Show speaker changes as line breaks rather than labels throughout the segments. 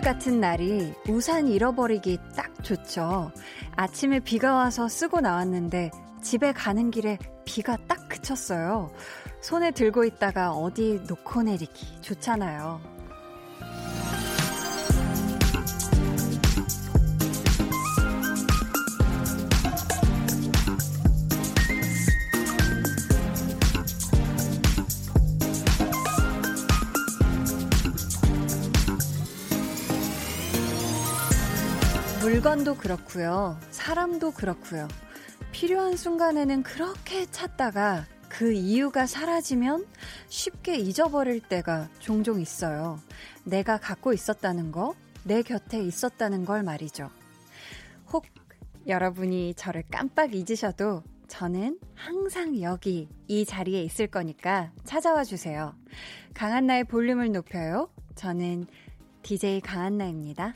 오늘 같은 날이 우산 잃어버리기 딱 좋죠. 아침에 비가 와서 쓰고 나왔는데 집에 가는 길에 비가 딱 그쳤어요. 손에 들고 있다가 어디 놓고 내리기 좋잖아요. 물건도 그렇고요. 사람도 그렇고요. 필요한 순간에는 그렇게 찾다가 그 이유가 사라지면 쉽게 잊어버릴 때가 종종 있어요. 내가 갖고 있었다는 거, 내 곁에 있었다는 걸 말이죠. 혹 여러분이 저를 깜빡 잊으셔도 저는 항상 여기 이 자리에 있을 거니까 찾아와 주세요. 강한나의 볼륨을 높여요. 저는 DJ 강한나입니다.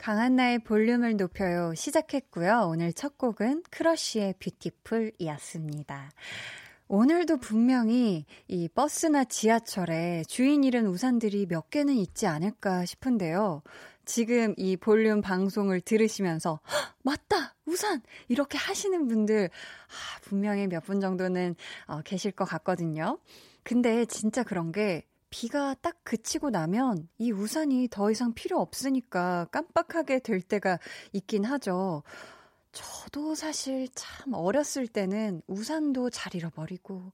강한나의 볼륨을 높여요 시작했고요. 오늘 첫 곡은 크러쉬의 뷰티풀이었습니다. 오늘도 분명히 이 버스나 지하철에 주인 잃은 우산들이 몇 개는 있지 않을까 싶은데요. 지금 이 볼륨 방송을 들으시면서 맞다 우산 이렇게 하시는 분들 아, 분명히 몇 분 정도는 어, 계실 것 같거든요. 근데 진짜 그런 게 비가 딱 그치고 나면 이 우산이 더 이상 필요 없으니까 깜빡하게 될 때가 있긴 하죠. 저도 사실 참 어렸을 때는 우산도 잘 잃어버리고,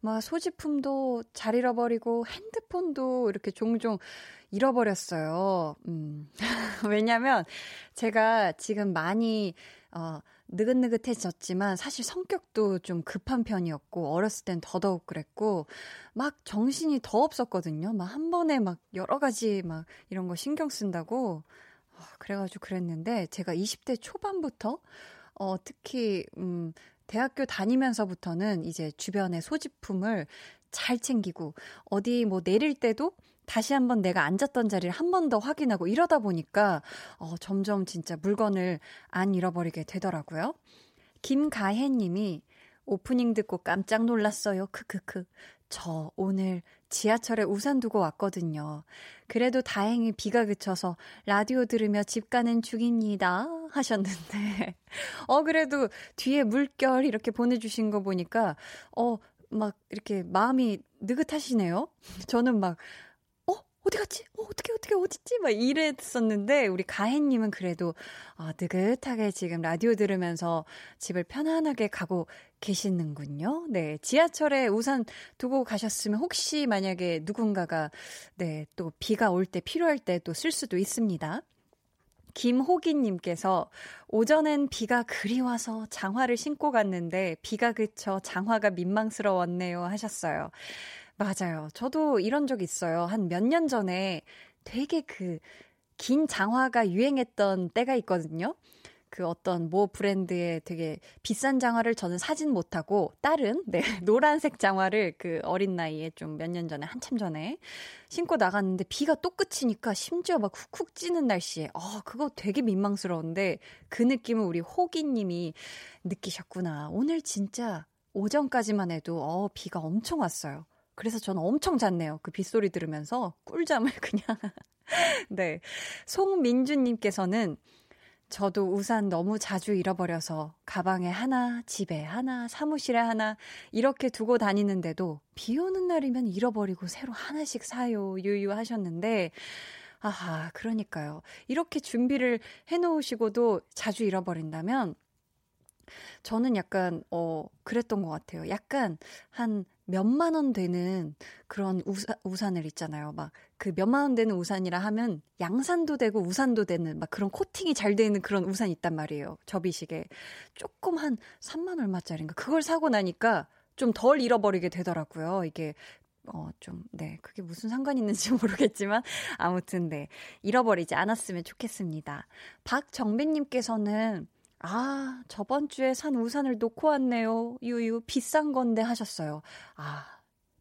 막 소지품도 잘 잃어버리고, 핸드폰도 이렇게 종종 잃어버렸어요. 음. 왜냐면 제가 지금 많이, 어, 느긋느긋해졌지만 사실 성격도 좀 급한 편이었고 어렸을 땐 더더욱 그랬고 막 정신이 더 없었거든요. 막 한 번에 막 여러 가지 막 이런 거 신경 쓴다고 어, 그래가지고 그랬는데 제가 20대 초반부터 어 특히 음 대학교 다니면서부터는 이제 주변의 소지품을 잘 챙기고 어디 뭐 내릴 때도 다시 한번 내가 앉았던 자리를 한 번 더 확인하고 이러다 보니까 어, 점점 진짜 물건을 안 잃어버리게 되더라고요. 김가혜 님이 오프닝 듣고 깜짝 놀랐어요. 크크크. 저 오늘 지하철에 우산 두고 왔거든요. 그래도 다행히 비가 그쳐서 라디오 들으며 집 가는 중입니다. 하셨는데. 어, 그래도 뒤에 물결 이렇게 보내주신 거 보니까, 어, 막 이렇게 마음이 느긋하시네요. 저는 막, 어디 갔지? 어, 어떻게, 어떻게, 어딨지? 막 이랬었는데, 우리 가혜님은 그래도, 어, 느긋하게 지금 라디오 들으면서 집을 편안하게 가고 계시는군요. 네. 지하철에 우산 두고 가셨으면 혹시 만약에 누군가가, 네, 또 비가 올 때 필요할 때 또 쓸 수도 있습니다. 김호기님께서 오전엔 비가 그리워서 장화를 신고 갔는데 비가 그쳐 장화가 민망스러웠네요 하셨어요. 맞아요. 저도 이런 적 있어요. 한 몇 년 전에 되게 그 긴 장화가 유행했던 때가 있거든요. 그 어떤 모 브랜드의 되게 비싼 장화를 저는 사진 못하고 다른 네 노란색 장화를 그 어린 나이에 좀 몇 년 전에 한참 전에 신고 나갔는데 비가 또 그치니까 심지어 막 쿡쿡 찌는 날씨에 아 그거 되게 민망스러운데 그 느낌을 우리 호기님이 느끼셨구나 오늘 진짜 오전까지만 해도 어 비가 엄청 왔어요. 그래서 저는 엄청 잤네요. 그 빗소리 들으면서 꿀잠을 그냥. 네. 송민주님께서는 저도 우산 너무 자주 잃어버려서 가방에 하나, 집에 하나, 사무실에 하나 이렇게 두고 다니는데도 비 오는 날이면 잃어버리고 새로 하나씩 사요. 유유 하셨는데 아하, 그러니까요. 이렇게 준비를 해 놓으시고도 자주 잃어버린다면 저는 약간, 어, 그랬던 것 같아요. 약간 한 몇만 원 되는 그런 우사, 우산을 있잖아요. 막 그 몇만 원 되는 우산이라 하면 양산도 되고 우산도 되는 막 그런 코팅이 잘 되는 그런 우산 있단 말이에요. 접이식에. 조금 한 3만 얼마짜리인가. 그걸 사고 나니까 좀 덜 잃어버리게 되더라고요. 이게 어, 좀, 네. 그게 무슨 상관이 있는지 모르겠지만, 아무튼, 네. 잃어버리지 않았으면 좋겠습니다. 박정빈님께서는 아, 저번 주에 산 우산을 놓고 왔네요. 유유, 비싼 건데 하셨어요. 아,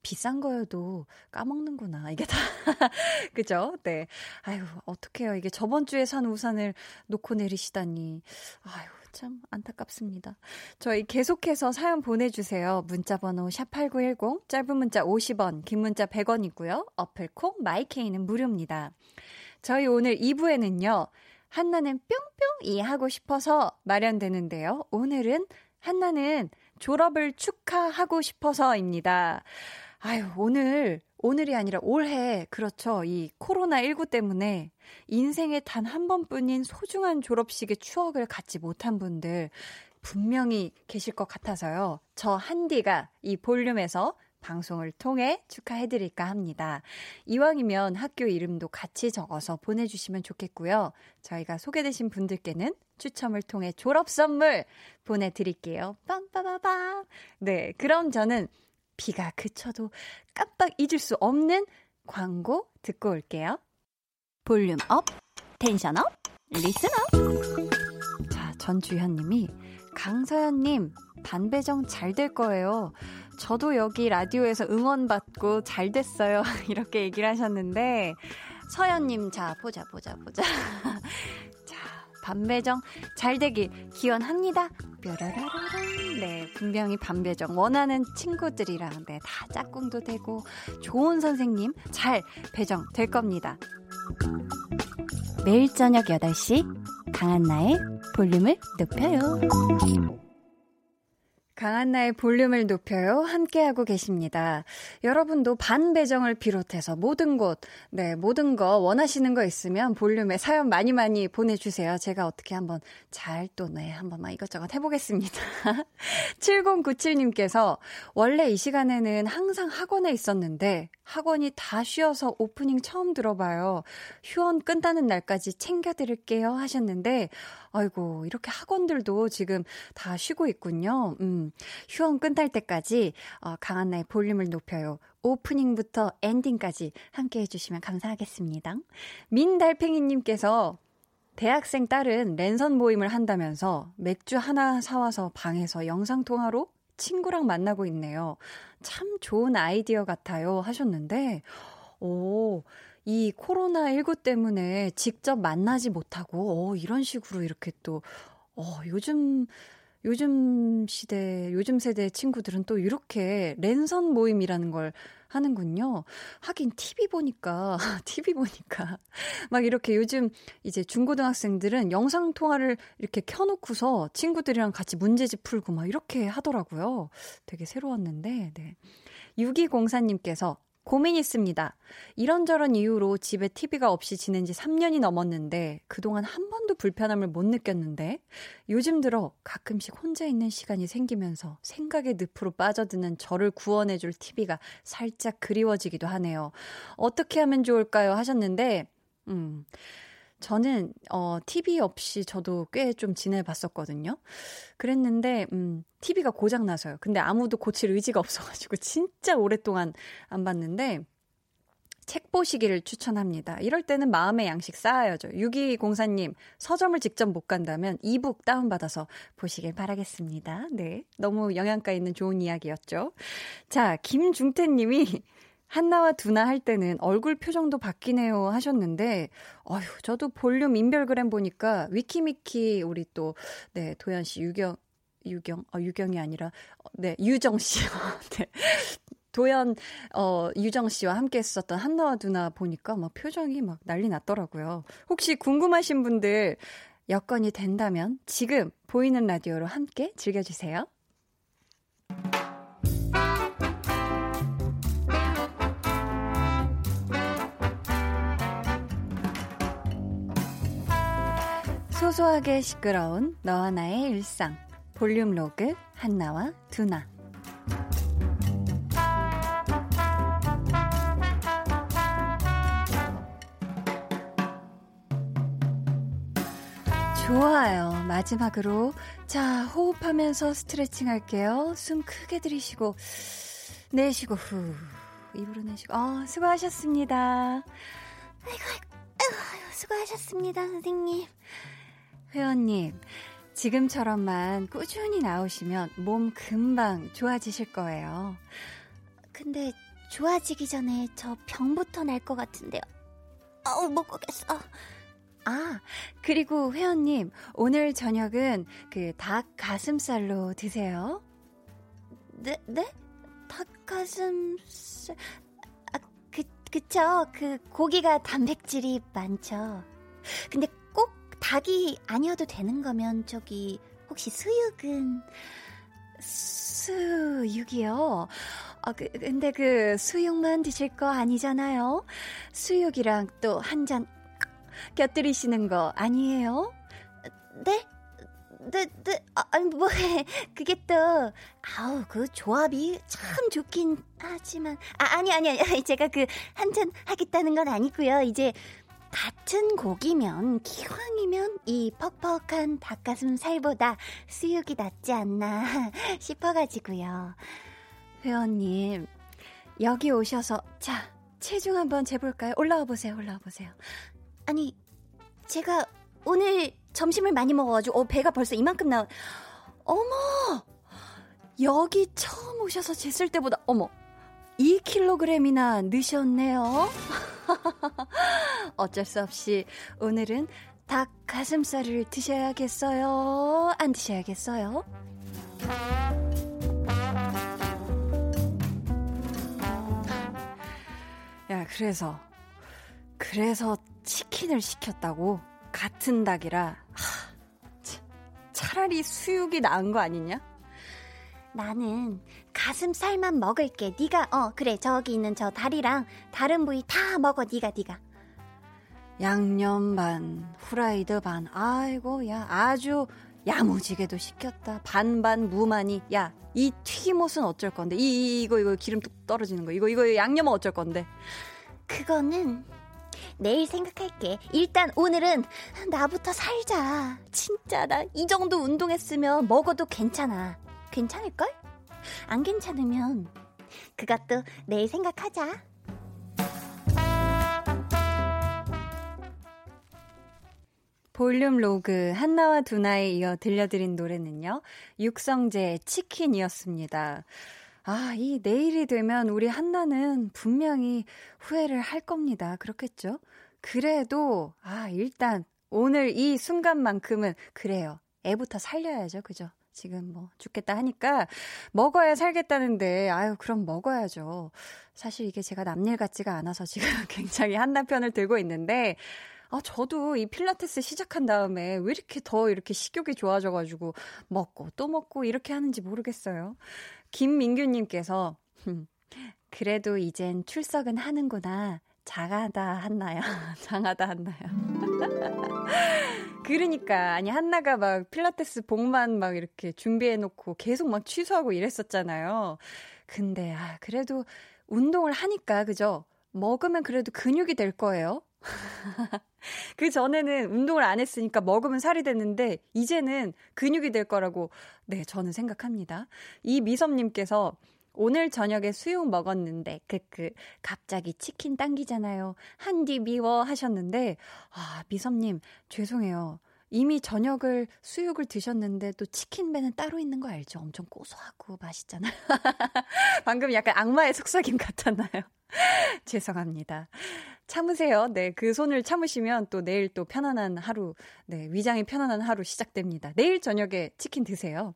비싼 거여도 까먹는구나. 이게 다, 그죠? 네. 아유, 어떡해요. 이게 저번 주에 산 우산을 놓고 내리시다니. 아유, 참 안타깝습니다. 저희 계속해서 사연 보내주세요. 문자번호 샵8910, 짧은 문자 50원, 긴 문자 100원이고요. 어플 콩, 마이케이는 무료입니다. 저희 오늘 2부에는요, 한나는 뿅뿅이 하고 싶어서 마련되는데요. 오늘은 한나는 졸업을 축하하고 싶어서입니다. 아유, 오늘, 오늘이 아니라 올해, 그렇죠. 이 코로나19 때문에 인생에 단 한 번뿐인 소중한 졸업식의 추억을 갖지 못한 분들 분명히 계실 것 같아서요. 저 한디가 이 볼륨에서 방송을 통해 축하해드릴까 합니다. 이왕이면 학교 이름도 같이 적어서 보내주시면 좋겠고요. 저희가 소개되신 분들께는 추첨을 통해 졸업 선물 보내드릴게요. 빰빠바밤. 네, 그럼 저는 비가 그쳐도 깜빡 잊을 수 없는 광고 듣고 올게요. Volume up, tension up, listen up. 자, 전주현 님이 강서연 님, 반배정 잘 될 거예요. 저도 여기 라디오에서 응원받고 잘 됐어요. 이렇게 얘기를 하셨는데, 서연님, 자, 보자, 보자, 보자. 자, 반배정 잘 되길 기원합니다. 뾰라라라 네, 분명히 반배정 원하는 친구들이랑 네, 다 짝꿍도 되고 좋은 선생님 잘 배정 될 겁니다. 매일 저녁 8시 강한나의 볼륨을 높여요. 강한나의 볼륨을 높여요. 함께하고 계십니다. 여러분도 반 배정을 비롯해서 모든 곳, 네, 모든 거 원하시는 거 있으면 볼륨에 사연 많이 많이 보내주세요. 제가 어떻게 한번 잘 또, 네, 한번만 이것저것 해보겠습니다. 7097님께서 원래 이 시간에는 항상 학원에 있었는데 학원이 다 쉬어서 오프닝 처음 들어봐요. 휴원 끝나는 날까지 챙겨드릴게요 하셨는데, 아이고, 이렇게 학원들도 지금 다 쉬고 있군요. 음, 휴원 끝날 때까지, 어, 강한나의 볼륨을 높여요. 오프닝부터 엔딩까지 함께 해주시면 감사하겠습니다. 민달팽이님께서 대학생 딸은 랜선 모임을 한다면서 맥주 하나 사와서 방에서 영상통화로 친구랑 만나고 있네요. 참 좋은 아이디어 같아요. 하셨는데, 오, 이 코로나19 때문에 직접 만나지 못하고, 어, 이런 식으로 이렇게 또, 어, 요즘, 요즘 시대, 요즘 세대 친구들은 또 이렇게 랜선 모임이라는 걸 하는군요. 하긴 TV 보니까, TV 보니까, 막 이렇게 요즘 이제 중고등학생들은 영상통화를 이렇게 켜놓고서 친구들이랑 같이 문제집 풀고 막 이렇게 하더라고요. 되게 새로웠는데, 네. 6204님께서 고민 있습니다. 이런저런 이유로 집에 TV가 없이 지낸 지 3년이 넘었는데 그동안 한 번도 불편함을 못 느꼈는데 요즘 들어 가끔씩 혼자 있는 시간이 생기면서 생각의 늪으로 빠져드는 저를 구원해줄 TV가 살짝 그리워지기도 하네요. 어떻게 하면 좋을까요? 하셨는데, 음. 저는 어 TV 없이 저도 꽤 좀 지내봤었거든요. 그랬는데 음 TV가 고장 나서요. 근데 아무도 고칠 의지가 없어가지고 진짜 오랫동안 안 봤는데 책 보시기를 추천합니다. 이럴 때는 마음의 양식 쌓아야죠. 6204님, 서점을 직접 못 간다면 이북 다운받아서 보시길 바라겠습니다. 네. 너무 영양가 있는 좋은 이야기였죠. 자, 김중태님이 한나와 두나 할 때는 얼굴 표정도 바뀌네요 하셨는데, 어휴, 저도 볼륨 인별그램 보니까 위키미키 우리 또, 네, 도현 씨, 유경, 유경, 어, 유경이 아니라, 어, 네, 유정 씨. 네. 도연, 어, 유정 씨와 함께 했었던 한나와 두나 보니까 막 표정이 막 난리 났더라고요. 혹시 궁금하신 분들 여건이 된다면 지금 보이는 라디오로 함께 즐겨주세요. 소소하게 시끄러운 너와 나의 일상 볼륨 로그 한나와 두나 좋아요. 마지막으로 자 호흡하면서 스트레칭 할게요. 숨 크게 들이쉬고 내쉬고 후 입으로 내쉬고 어 수고하셨습니다. 아이고 아이고 수고하셨습니다 선생님. 회원님, 지금처럼만 꾸준히 나오시면 몸 금방 좋아지실 거예요. 근데 좋아지기 전에 저 병부터 날 것 같은데요. 어우, 못 걷겠어. 아, 그리고 회원님, 오늘 저녁은 그 닭 가슴살로 드세요. 네, 네? 닭 가슴살, 아, 그,
그쵸. 그 고기가 단백질이 많죠. 근데 꼭 닭이 아니어도 되는 거면 저기 혹시 수육은
수육이요? 아, 그, 근데 그 수육만 드실 거 아니잖아요? 수육이랑 또 한 잔 곁들이시는 거 아니에요?
네? 네, 네, 아, 뭐, 그게 또, 아우, 그 조합이 참 좋긴 하지만, 아, 아니, 아니, 아니, 제가 그, 한 잔 하겠다는 건 아니고요. 이제, 같은 고기면, 기왕이면, 이 퍽퍽한 닭가슴살보다 수육이 낫지 않나 싶어가지고요.
회원님, 여기 오셔서, 자, 체중 한번 재볼까요? 올라와 보세요, 올라와 보세요.
아니, 제가 오늘 점심을 많이 먹어가지고, 어, 배가 벌써 이만큼 나와.
어머! 여기 처음 오셔서 쟀을 때보다, 어머! 2kg이나 느셨네요. 어쩔 수 없이 오늘은 닭 가슴살을 드셔야겠어요? 안 드셔야겠어요? 야, 그래서, 그래서 치킨을 시켰다고? 같은 닭이라, 하, 차라리 수육이 나은 거 아니냐?
나는 가슴살만 먹을게. 네가 어 그래 저기 있는 저 다리랑 다른 부위 다 먹어. 네가 네가.
양념 반, 후라이드 반. 아이고 야 아주 야무지게도 시켰다. 반반 무만이. 야, 이 튀김옷은 어쩔 건데? 이, 이거, 이거 기름 뚝 떨어지는 거. 이거, 이거 양념은 어쩔 건데?
그거는 내일 생각할게. 일단 오늘은 나부터 살자. 진짜 나 이 정도 운동했으면 먹어도 괜찮아. 괜찮을걸? 안 괜찮으면 그것도 내일 생각하자.
볼륨 로그 한나와 두나에 이어 들려드린 노래는요. 육성재의 치킨이었습니다. 아, 이 내일이 되면 우리 한나는 분명히 후회를 할 겁니다. 그렇겠죠? 그래도, 아, 일단 오늘 이 순간만큼은 그래요. 애부터 살려야죠. 그죠? 지금 뭐 죽겠다 하니까 먹어야 살겠다는데 아유 그럼 먹어야죠. 사실 이게 제가 남일 같지가 않아서 지금 굉장히 한남편을 들고 있는데 아, 저도 이 필라테스 시작한 다음에 왜 이렇게 더 이렇게 식욕이 좋아져가지고 먹고 또 먹고 이렇게 하는지 모르겠어요. 김민규님께서, 그래도 이젠 출석은 하는구나. 장하다 한나요? 장하다 한나요? 그러니까 아니 한나가 막 필라테스 복만 막 이렇게 준비해 놓고 계속 막 취소하고 이랬었잖아요. 근데 아 그래도 운동을 하니까 그죠? 먹으면 그래도 근육이 될 거예요. 그 전에는 운동을 안 했으니까 먹으면 살이 됐는데 이제는 근육이 될 거라고 네 저는 생각합니다. 이 미섭 님께서 오늘 저녁에 수육 먹었는데, 크크, 갑자기 치킨 당기잖아요. 한디 미워 하셨는데, 아, 미섭님, 죄송해요. 이미 저녁을 수육을 드셨는데 또 치킨 배는 따로 있는 거 알죠? 엄청 고소하고 맛있잖아요. 방금 약간 악마의 속삭임 같았나요? 죄송합니다. 참으세요. 네, 그 손을 참으시면 또 내일 또 편안한 하루, 네, 위장이 편안한 하루 시작됩니다. 내일 저녁에 치킨 드세요.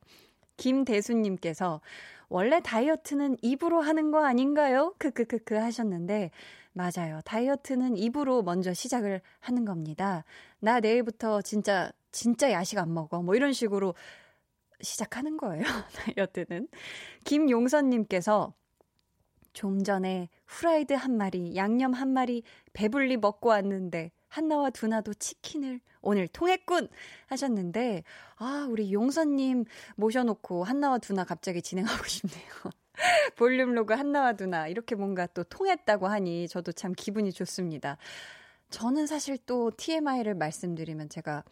김대수님께서 원래 다이어트는 입으로 하는 거 아닌가요? 크크크크 하셨는데 맞아요. 다이어트는 입으로 먼저 시작을 하는 겁니다. 나 내일부터 진짜 진짜 야식 안 먹어. 뭐 이런 식으로 시작하는 거예요. 다이어트는. 김용선 님께서 좀 전에 후라이드 한 마리, 양념 한 마리 배불리 먹고 왔는데 한나와 두나도 치킨을 오늘 통했군! 하셨는데, 아, 우리 용선님 모셔놓고 한나와 두나 갑자기 진행하고 싶네요. 볼륨 로그 한나와 두나, 이렇게 뭔가 또 통했다고 하니 저도 참 기분이 좋습니다. 저는 사실 또 TMI를 말씀드리면 제가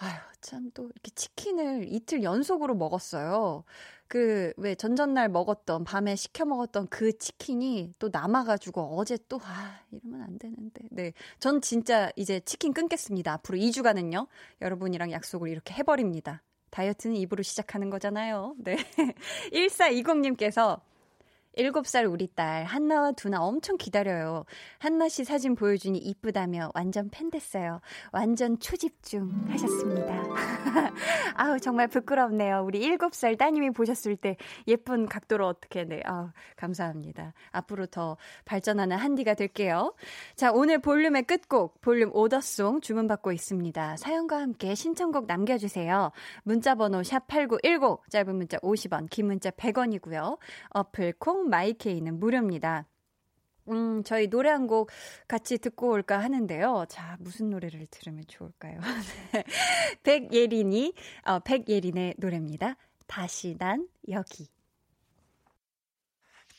아유, 참 또 이렇게 치킨을 이틀 연속으로 먹었어요. 그, 왜 전전날 먹었던, 밤에 시켜 먹었던 그 치킨이 또 남아가지고 어제 또, 아, 이러면 안 되는데. 네. 전 진짜 이제 치킨 끊겠습니다. 앞으로 2주간은요. 여러분이랑 약속을 이렇게 해버립니다. 다이어트는 입으로 시작하는 거잖아요. 네. 1420님께서 7살 우리 딸 한나와 두나 엄청 기다려요. 한나 씨 사진 보여주니 이쁘다며 완전 팬 됐어요. 완전 초집중 하셨습니다. 아우 정말 부끄럽네요. 우리 7살 따님이 보셨을 때 예쁜 각도로 어떻게 네. 아우 감사합니다. 앞으로 더 발전하는 한디가 될게요. 자, 오늘 볼륨의 끝곡 볼륨 오더송 주문 받고 있습니다. 사연과 함께 신청곡 남겨 주세요. 문자 번호 샵8910 짧은 문자 50원, 긴 문자 100원이고요. 어플 콩 마이케이는 무료입니다. 음, 저희 노래 한 곡 같이 듣고 올까 하는데요. 자, 무슨 노래를 들으면 좋을까요? 백예린이, 어, 백예린의 노래입니다. 다시 난 여기.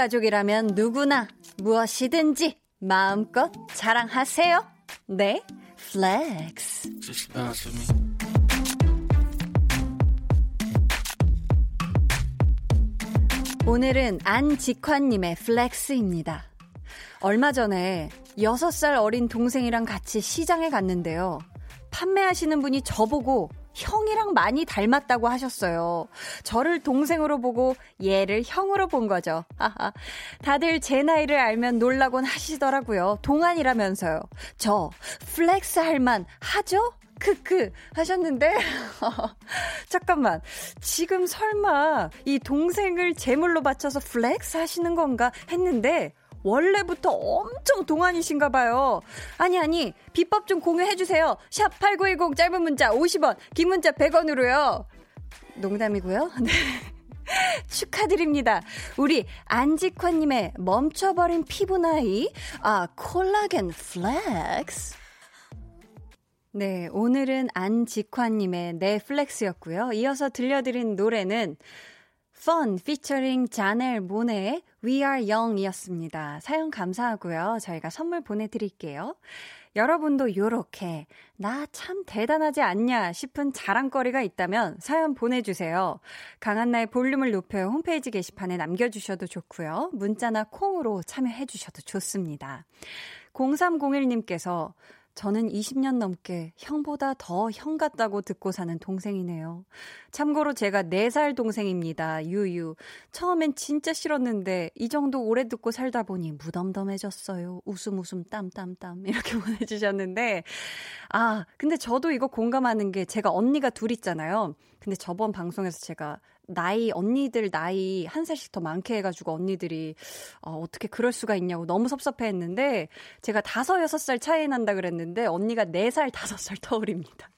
가족이라면 누구나 무엇이든지 마음껏 자랑하세요. 네, flex. 오늘은 안직환님의 flex입니다. 얼마 전에 6살 어린 동생이랑 같이 시장에 갔는데요. 판매하시는 분이 저보고 형이랑 많이 닮았다고 하셨어요. 저를 동생으로 보고 얘를 형으로 본 거죠. 다들 제 나이를 알면 놀라곤 하시더라고요. 동안이라면서요. 저 flex 할만 하죠? 크크 하셨는데 잠깐만 지금 설마 이 동생을 제물로 바쳐서 flex 하시는 건가 했는데 원래부터 엄청 동안이신가 봐요. 아니, 아니, 비법 좀 공유해주세요. 샵 8910 짧은 문자 50원, 긴 문자 100원으로요. 농담이고요. 네. 축하드립니다. 우리 안직환님의 멈춰버린 피부 나이, 아, 콜라겐 flex. 네, 오늘은 안직환님의 넷플렉스였고요. 이어서 들려드린 노래는 Fun featuring 자넬 모네의 We Are Young이었습니다. 사연 감사하고요. 저희가 선물 보내드릴게요. 여러분도 요렇게 나 참 대단하지 않냐 싶은 자랑거리가 있다면 사연 보내주세요. 강한나의 볼륨을 높여 홈페이지 게시판에 남겨주셔도 좋고요. 문자나 콩으로 참여해주셔도 좋습니다. 0301님께서 저는 20년 넘게 형보다 더 형 같다고 듣고 사는 동생이네요. 참고로 제가 4살 동생입니다. 유유. 처음엔 진짜 싫었는데 이 정도 오래 듣고 살다 보니 무덤덤해졌어요. 웃음 웃음 땀땀땀 이렇게 보내주셨는데 아 근데 저도 이거 공감하는 게 제가 언니가 둘 있잖아요. 근데 저번 방송에서 제가 나이 언니들 나이 한 살씩 더 많게 해가지고 언니들이 어, 어떻게 그럴 수가 있냐고 너무 섭섭해했는데 제가 다섯 여섯 살 차이 난다 그랬는데 언니가 네 살 다섯 살 터울입니다.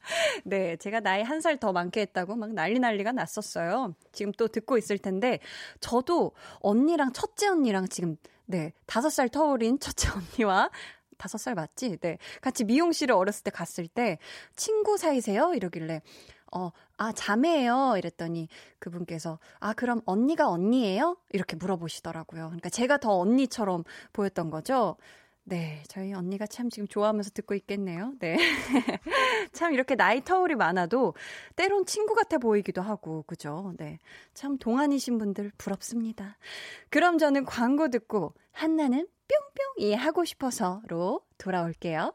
네, 제가 나이 한 살 더 많게 했다고 막 난리 난리가 났었어요. 지금 또 듣고 있을 텐데 저도 언니랑 첫째 언니랑 지금 네 다섯 살 터울인 첫째 언니와 다섯 살 맞지? 네. 같이 미용실을 어렸을 때 갔을 때 친구 사이세요? 이러길래 어, 아, 자매예요. 이랬더니 그분께서 아, 그럼 언니가 언니예요? 이렇게 물어보시더라고요. 그러니까 제가 더 언니처럼 보였던 거죠. 네, 저희 언니가 참 지금 좋아하면서 듣고 있겠네요. 네. 참 이렇게 나이 터울이 많아도 때론 친구 같아 보이기도 하고, 그죠? 네. 참 동안이신 분들 부럽습니다. 그럼 저는 광고 듣고 한나는 뿅뿅 이 하고 싶어서로 돌아올게요.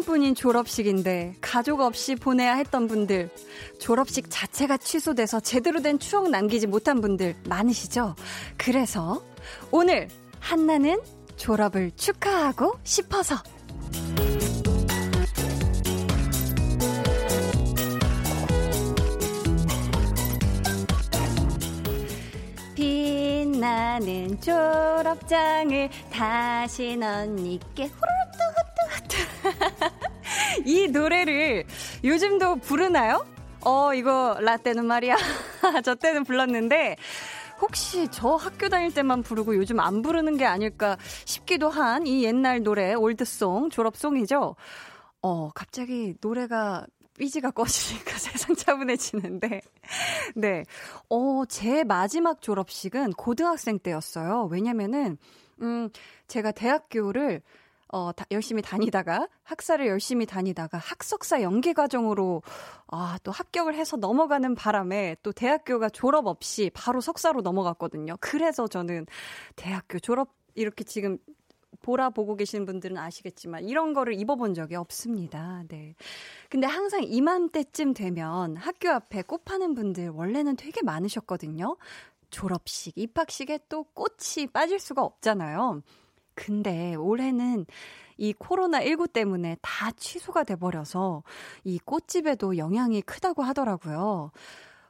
번뿐인 졸업식인데 가족 없이 보내야 했던 분들, 졸업식 자체가 취소돼서 제대로 된 추억 남기지 못한 분들 많으시죠? 그래서 오늘 한나는 졸업을 축하하고 싶어서 빛나는 졸업장을 다시 언니께 후루룩 이 노래를 요즘도 부르나요? 어, 이거 라떼는 말이야. 저 때는 불렀는데 혹시 저 학교 다닐 때만 부르고 요즘 안 부르는 게 아닐까 싶기도 한 이 옛날 노래 올드송 졸업송이죠. 어, 갑자기 노래가 삐지가 꺼지니까 세상 차분해지는데. 네. 어, 제 마지막 졸업식은 고등학생 때였어요. 왜냐면은, 음, 제가 대학교를 어, 다, 열심히 다니다가, 학사를 열심히 다니다가, 학석사 연계 과정으로, 아, 또 합격을 해서 넘어가는 바람에, 또 대학교가 졸업 없이 바로 석사로 넘어갔거든요. 그래서 저는 대학교 졸업, 이렇게 지금 보라 보고 계시는 분들은 아시겠지만, 이런 거를 입어본 적이 없습니다. 네. 근데 항상 이맘때쯤 되면 학교 앞에 꽃 파는 분들 원래는 되게 많으셨거든요. 졸업식, 입학식에 또 꽃이 빠질 수가 없잖아요. 근데 올해는 이 코로나19 때문에 다 취소가 돼버려서 이 꽃집에도 영향이 크다고 하더라고요.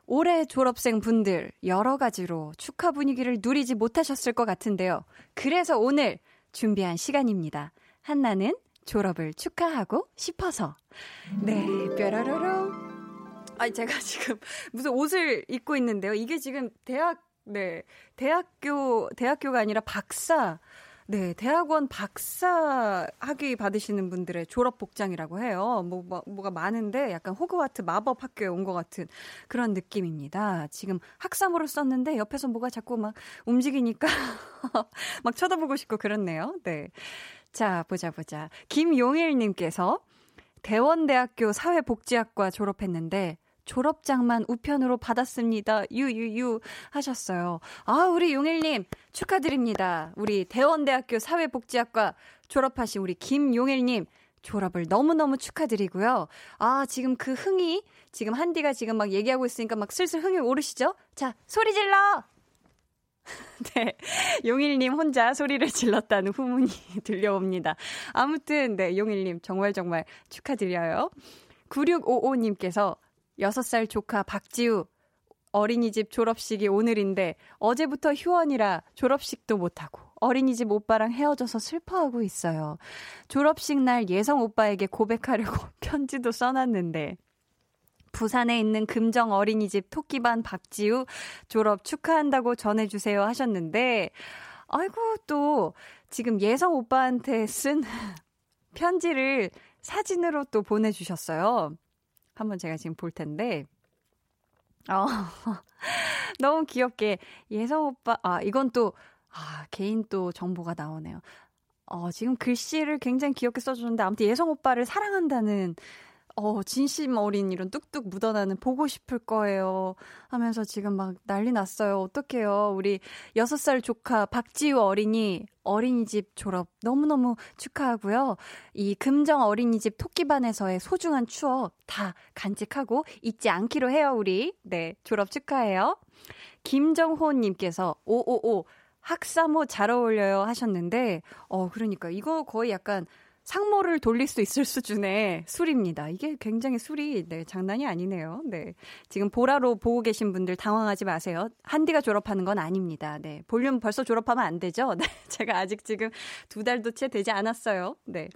올해 졸업생 분들 여러 가지로 축하 분위기를 누리지 못하셨을 것 같은데요. 그래서 오늘 준비한 시간입니다. 한나는 졸업을 축하하고 싶어서. 네, 뾰라로로. 아니, 제가 지금 무슨 옷을 입고 있는데요. 이게 지금 대학, 네, 대학교, 대학교가 아니라 박사, 네, 대학원 박사 학위 받으시는 분들의 졸업 복장이라고 해요. 뭐, 뭐 뭐 가 많은데 약간 호그와트 마법 학교에 온 것 같은 그런 느낌입니다. 지금 학사모를 썼는데 옆에서 뭐가 자꾸 막 움직이니까 막 쳐다보고 싶고 그렇네요. 네. 자, 보자 보자. 김용일 님께서 대원대학교 사회복지학과 졸업했는데 졸업장만 우편으로 받았습니다. 유유유 하셨어요. 아, 우리 용일님 축하드립니다. 우리 대원대학교 사회복지학과 졸업하신 우리 김용일님 졸업을 너무너무 축하드리고요. 아, 지금 그 흥이, 지금 한디가 지금 막 얘기하고 있으니까 막 슬슬 흥이 오르시죠? 자, 소리 질러! 네. 용일님 혼자 소리를 질렀다는 후문이 들려옵니다. 아무튼, 네, 용일님 정말 정말 축하드려요. 9655님께서 6살 조카 박지우 어린이집 졸업식이 오늘인데 어제부터 휴원이라 졸업식도 못하고 어린이집 오빠랑 헤어져서 슬퍼하고 있어요. 졸업식 날 예성 오빠에게 고백하려고 편지도 써놨는데 부산에 있는 금정 어린이집 토끼반 박지우 졸업 축하한다고 전해주세요 하셨는데 아이고 또 지금 예성 오빠한테 쓴 편지를 사진으로 또 보내주셨어요. 한번 제가 지금 볼 텐데. 어, 너무 귀엽게. 예성 오빠, 아, 이건 또, 아, 개인 또 정보가 나오네요. 어, 지금 글씨를 굉장히 귀엽게 써주는데, 아무튼 예성 오빠를 사랑한다는 어, 진심 어린 이런 뚝뚝 묻어나는 보고 싶을 거예요. 하면서 지금 막 난리 났어요. 어떡해요. 우리 6살 조카 박지우 어린이 어린이집 졸업 너무너무 축하하고요. 이 금정 어린이집 토끼반에서의 소중한 추억 다 간직하고 잊지 않기로 해요, 우리. 네, 졸업 축하해요. 김정호님께서 오오오 학사모 잘 어울려요 하셨는데, 어, 그러니까 이거 거의 약간 상모를 돌릴 수 있을 수준의 술입니다. 이게 굉장히 술이 네, 장난이 아니네요. 네. 지금 보라로 보고 계신 분들 당황하지 마세요. 한디가 졸업하는 건 아닙니다. 네. 볼륨 벌써 졸업하면 안 되죠? 네. 제가 아직 지금 두 달도 채 되지 않았어요. 네.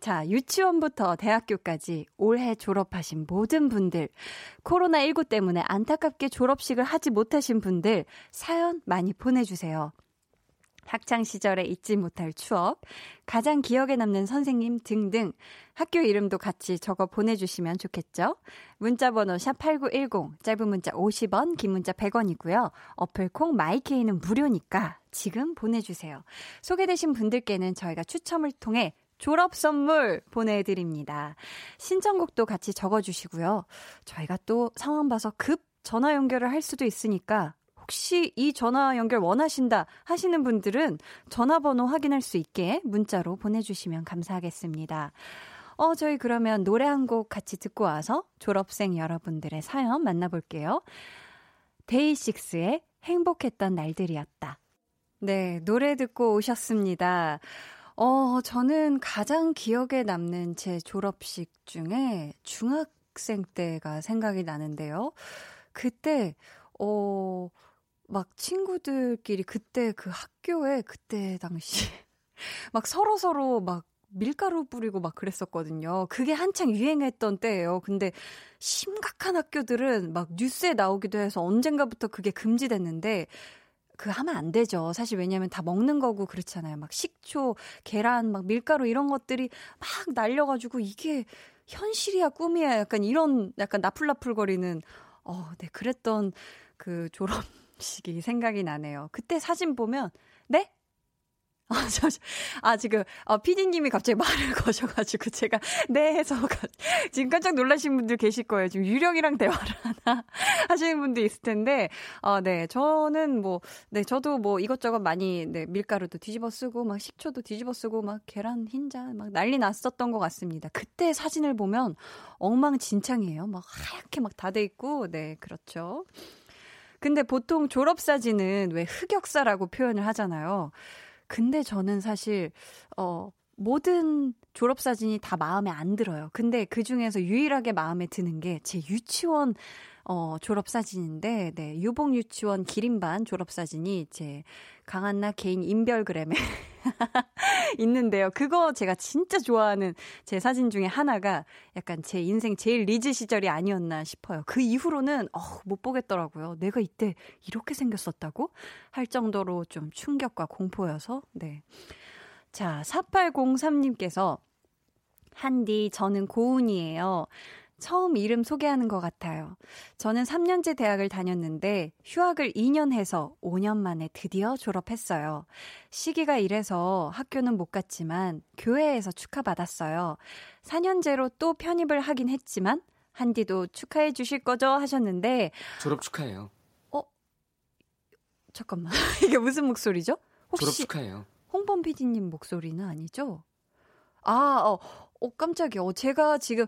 자, 유치원부터 대학교까지 올해 졸업하신 모든 분들, 코로나19 때문에 안타깝게 졸업식을 하지 못하신 분들, 사연 많이 보내주세요. 학창 시절에 잊지 못할 추억, 가장 기억에 남는 선생님 등등 학교 이름도 같이 적어 보내주시면 좋겠죠? 문자번호 샵8910, 짧은 문자 50원, 긴 문자 100원이고요. 어플콩 마이케이는 무료니까 지금 보내주세요. 소개되신 분들께는 저희가 추첨을 통해 졸업 선물 보내드립니다. 신청곡도 같이 적어주시고요. 저희가 또 상황 봐서 급 전화 연결을 할 수도 있으니까 혹시 이 전화 연결 원하신다 하시는 분들은 전화번호 확인할 수 있게 문자로 보내주시면 감사하겠습니다. 어, 저희 그러면 노래 한 곡 같이 듣고 와서 졸업생 여러분들의 사연 만나볼게요. 데이식스의 행복했던 날들이었다. 네, 노래 듣고 오셨습니다. 어, 저는 가장 기억에 남는 제 졸업식 중에 중학생 때가 생각이 나는데요. 그때, 어, 막 친구들끼리 그때 그 학교에 그때 당시 막 서로 서로 막 밀가루 뿌리고 막 그랬었거든요. 그게 한창 유행했던 때예요. 근데 심각한 학교들은 막 뉴스에 나오기도 해서 언젠가부터 그게 금지됐는데 그 하면 안 되죠. 사실 왜냐면 다 먹는 거고 그렇잖아요. 막 식초, 계란, 막 밀가루 이런 것들이 막 날려가지고 이게 현실이야 꿈이야 약간 이런 약간 나풀나풀거리는 어, 네 그랬던 그 졸업 식이 생각이 나네요. 그때 사진 보면 네? 아, 저, 아, 지금, 아, 피디님이 갑자기 말을 거셔가지고, 제가, 네 해서, 지금 깜짝 놀라신 분들 계실 거예요. 지금 유령이랑 대화를 하나 하시는 분도 있을 텐데, 아, 네. 저는 뭐, 네, 저도 뭐 이것저것 많이, 네, 밀가루도 뒤집어 쓰고, 막 식초도 뒤집어 쓰고, 막 계란 흰자, 막 난리 났었던 것 같습니다. 그때 사진을 보면 엉망진창이에요. 막 하얗게 막 다 돼 있고, 네, 그렇죠. 근데 보통 졸업사진은 왜 흑역사라고 표현을 하잖아요. 근데 저는 사실, 어, 모든 졸업사진이 다 마음에 안 들어요. 근데 그 중에서 유일하게 마음에 드는 게 제 유치원 어, 졸업사진인데, 네, 유봉 유치원 기린반 졸업사진이 제 강한나 개인 인별그램에 있는데요. 그거 제가 진짜 좋아하는 제 사진 중에 하나가 약간 제 인생 제일 리즈 시절이 아니었나 싶어요. 그 이후로는, 어, 못 보겠더라고요. 내가 이때 이렇게 생겼었다고? 할 정도로 좀 충격과 공포여서, 네. 자, 4803님께서, 한디, 저는 고운이에요. 처음 이름 소개하는 것 같아요. 저는 3년제 대학을 다녔는데 휴학을 2년 해서 5년 만에 드디어 졸업했어요. 시기가 이래서 학교는 못 갔지만 교회에서 축하받았어요. 4년제로 또 편입을 하긴 했지만 한디도 축하해 주실 거죠 하셨는데
졸업 축하해요.
어? 잠깐만. 이게 무슨 목소리죠?
혹시 졸업 축하해요.
홍범 PD님 목소리는 아니죠? 아, 어, 어, 깜짝이야. 어, 제가 지금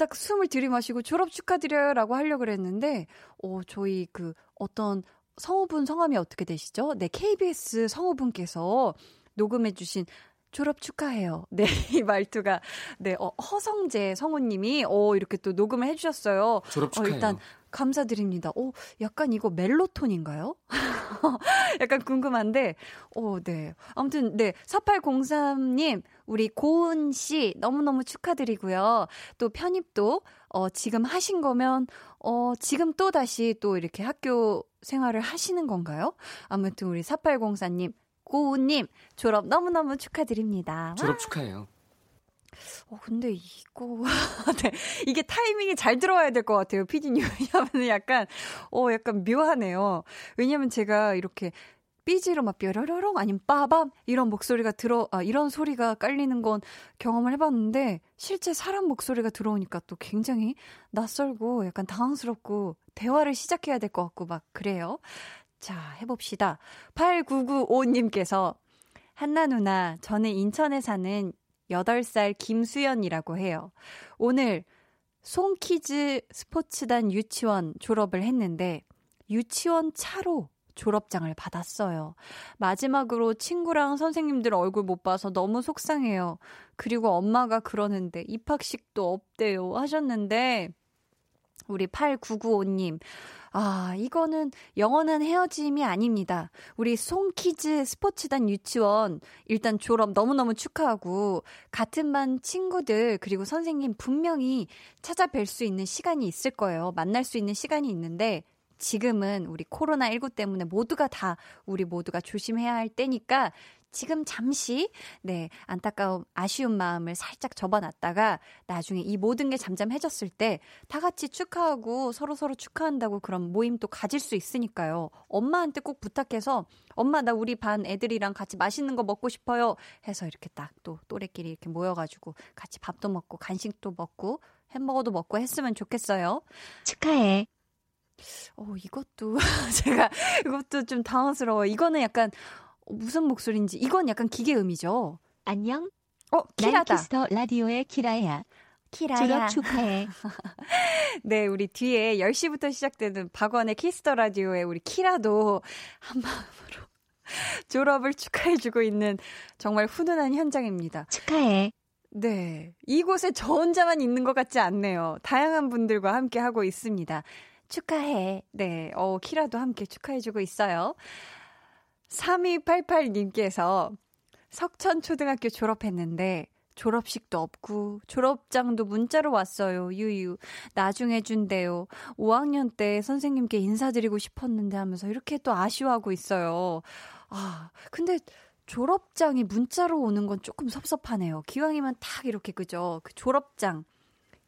딱 숨을 들이마시고 졸업 축하드려요라고 하려고 그랬는데, 어, 저희 그 어떤 성우분 성함이 어떻게 되시죠? 네, KBS 성우분께서 녹음해 주신 졸업 축하해요. 네, 이 말투가, 네, 어, 허성재 성우님이, 어, 이렇게 또 녹음을 해 주셨어요.
졸업 축하해요.
어, 일단, 감사드립니다. 오, 약간 이거 멜로톤인가요? 약간 궁금한데, 오, 네. 아무튼, 네. 4803님, 우리 고은 씨, 너무너무 축하드리고요. 또 편입도, 어, 지금 하신 거면, 어, 지금 또 다시 또 이렇게 학교 생활을 하시는 건가요? 아무튼 우리 4804님, 고은님, 졸업 너무너무 축하드립니다.
졸업 축하해요.
어, 근데 이거, 네. 이게 타이밍이 잘 들어와야 될 것 같아요, 피디님. 왜냐하면 약간, 어, 약간 묘하네요. 왜냐면 제가 이렇게 삐지로 막 뾰로로롱 아니면 빠밤 이런 목소리가 들어, 아, 이런 소리가 깔리는 건 경험을 해봤는데, 실제 사람 목소리가 들어오니까 또 굉장히 낯설고 약간 당황스럽고 대화를 시작해야 될 것 같고 막 그래요. 자, 해봅시다. 8995님께서 한나 누나, 저는 인천에 사는 8살 김수연이라고 해요. 오늘 송키즈 스포츠단 유치원 졸업을 했는데 유치원 차로 졸업장을 받았어요. 마지막으로 친구랑 선생님들 얼굴 못 봐서 너무 속상해요. 그리고 엄마가 그러는데 입학식도 없대요 하셨는데 우리 8995님 아, 이거는 영원한 헤어짐이 아닙니다. 우리 송키즈 스포츠단 유치원 일단 졸업 너무너무 축하하고 같은 반 친구들 그리고 선생님 분명히 찾아뵐 수 있는 시간이 있을 거예요. 만날 수 있는 시간이 있는데 지금은 우리 코로나19 때문에 모두가 다 우리 모두가 조심해야 할 때니까 지금 잠시 네 안타까운 아쉬운 마음을 살짝 접어놨다가 나중에 이 모든 게 잠잠해졌을 때 다 같이 축하하고 서로 서로 축하한다고 그런 모임 도 가질 수 있으니까요. 엄마한테 꼭 부탁해서 엄마 나 우리 반 애들이랑 같이 맛있는 거 먹고 싶어요 해서 이렇게 딱 또 또래끼리 이렇게 모여가지고 같이 밥도 먹고 간식도 먹고 햄버거도 먹고 했으면 좋겠어요.
축하해.
어 이것도 제가 이것도 좀 당황스러워. 이거는 약간 무슨 목소리인지 이건 약간 기계음이죠.
안녕.
어, 키라다.
Kiss the Radio의 키라야.
키라야.
졸업 축하해.
네, 우리 뒤에 10시부터 시작되는 박원의 Kiss the Radio에 우리 키라도 한 마음으로 졸업을 축하해주고 있는 정말 훈훈한 현장입니다.
축하해.
네. 이곳에 저 혼자만 있는 것 같지 않네요. 다양한 분들과 함께 하고 있습니다.
축하해.
네, 어, 키라도 함께 축하해주고 있어요. 3288님께서 석천초등학교 졸업했는데 졸업식도 없고 졸업장도 문자로 왔어요. 유유. 나중에 준대요. 5학년 때 선생님께 인사드리고 싶었는데 하면서 이렇게 또 아쉬워하고 있어요. 아, 근데 졸업장이 문자로 오는 건 조금 섭섭하네요. 기왕이면 탁 이렇게 그죠? 그 졸업장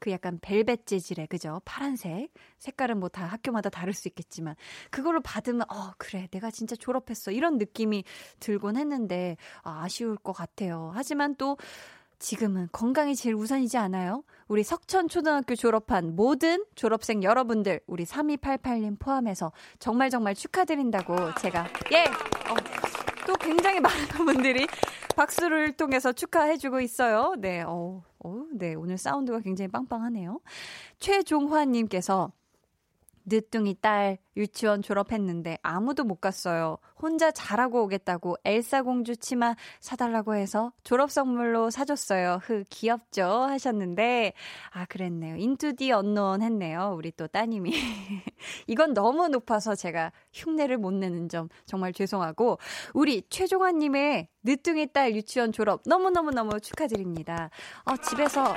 그 약간 벨벳 재질의 그죠? 파란색 색깔은 뭐 다 학교마다 다를 수 있겠지만 그걸로 받으면 어 그래 내가 진짜 졸업했어 이런 느낌이 들곤 했는데 아, 아쉬울 것 같아요. 하지만 또 지금은 건강이 제일 우선이지 않아요? 우리 석천초등학교 졸업한 모든 졸업생 여러분들, 우리 3288님 포함해서 정말 정말 축하드린다고 제가, 예! 어, 또 굉장히 많은 분들이 박수를 통해서 축하해주고 있어요. 네, 어, 어, 네, 오늘 사운드가 굉장히 빵빵하네요. 최종환님께서 늦둥이 딸 유치원 졸업했는데 아무도 못 갔어요. 혼자 잘하고 오겠다고 엘사 공주 치마 사달라고 해서 졸업 선물로 사줬어요. 흐, 귀엽죠? 하셨는데, 아, 그랬네요. 인투 디 언노원 했네요. 우리 또 따님이. 이건 너무 높아서 제가 흉내를 못 내는 점 정말 죄송하고, 우리 최종환님의 늦둥이 딸 유치원 졸업 너무 너무 너무 축하드립니다. 어, 집에서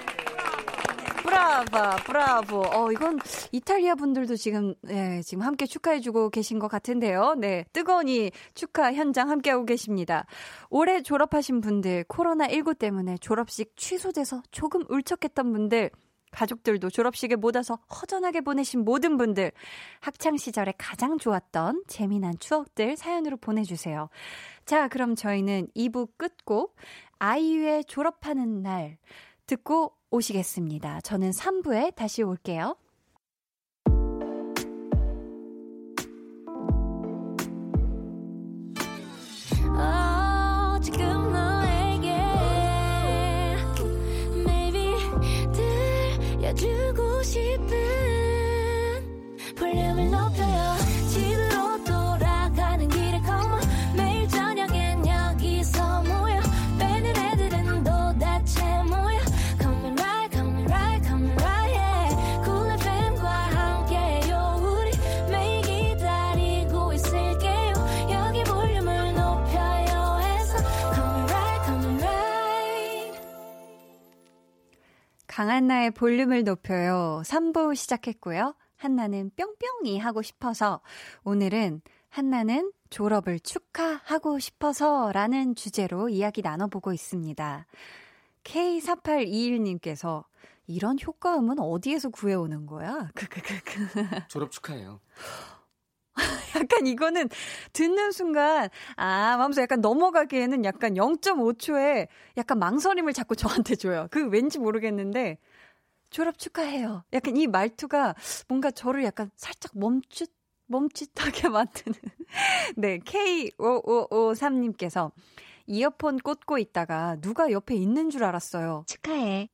브라바, 브라보. 어, 이건 이탈리아 분들도 지금, 네, 지금 함께 축하해주고 계신 것 같은데요. 네, 뜨거운이 축하 현장 함께하고 계십니다. 올해 졸업하신 분들, 코로나19 때문에 졸업식 취소돼서 조금 울적했던 분들, 가족들도 졸업식에 못 와서 허전하게 보내신 모든 분들, 학창 시절에 가장 좋았던 재미난 추억들 사연으로 보내주세요. 자, 그럼 저희는 2부 끝곡, 아이유의 졸업하는 날, 듣고 오시겠습니다. 저는 3부에 다시 올게요. 강한나의 볼륨을 높여요. 3부 시작했고요. 한나는 뿅뿅이 하고 싶어서 오늘은 한나는 졸업을 축하하고 싶어서 라는 주제로 이야기 나눠보고 있습니다. K4821님께서 이런 효과음은 어디에서 구해오는 거야? 크크크크.
졸업 축하해요.
약간 이거는 듣는 순간, 아, 마음속 약간 넘어가기에는 약간 0.5초에 약간 망설임을 자꾸 저한테 줘요. 그 왠지 모르겠는데, 졸업 축하해요. 약간 이 말투가 뭔가 저를 약간 살짝 멈칫, 멈칫하게 만드는. 네, K5553님께서 이어폰 꽂고 있다가 누가 옆에 있는 줄 알았어요. 축하해.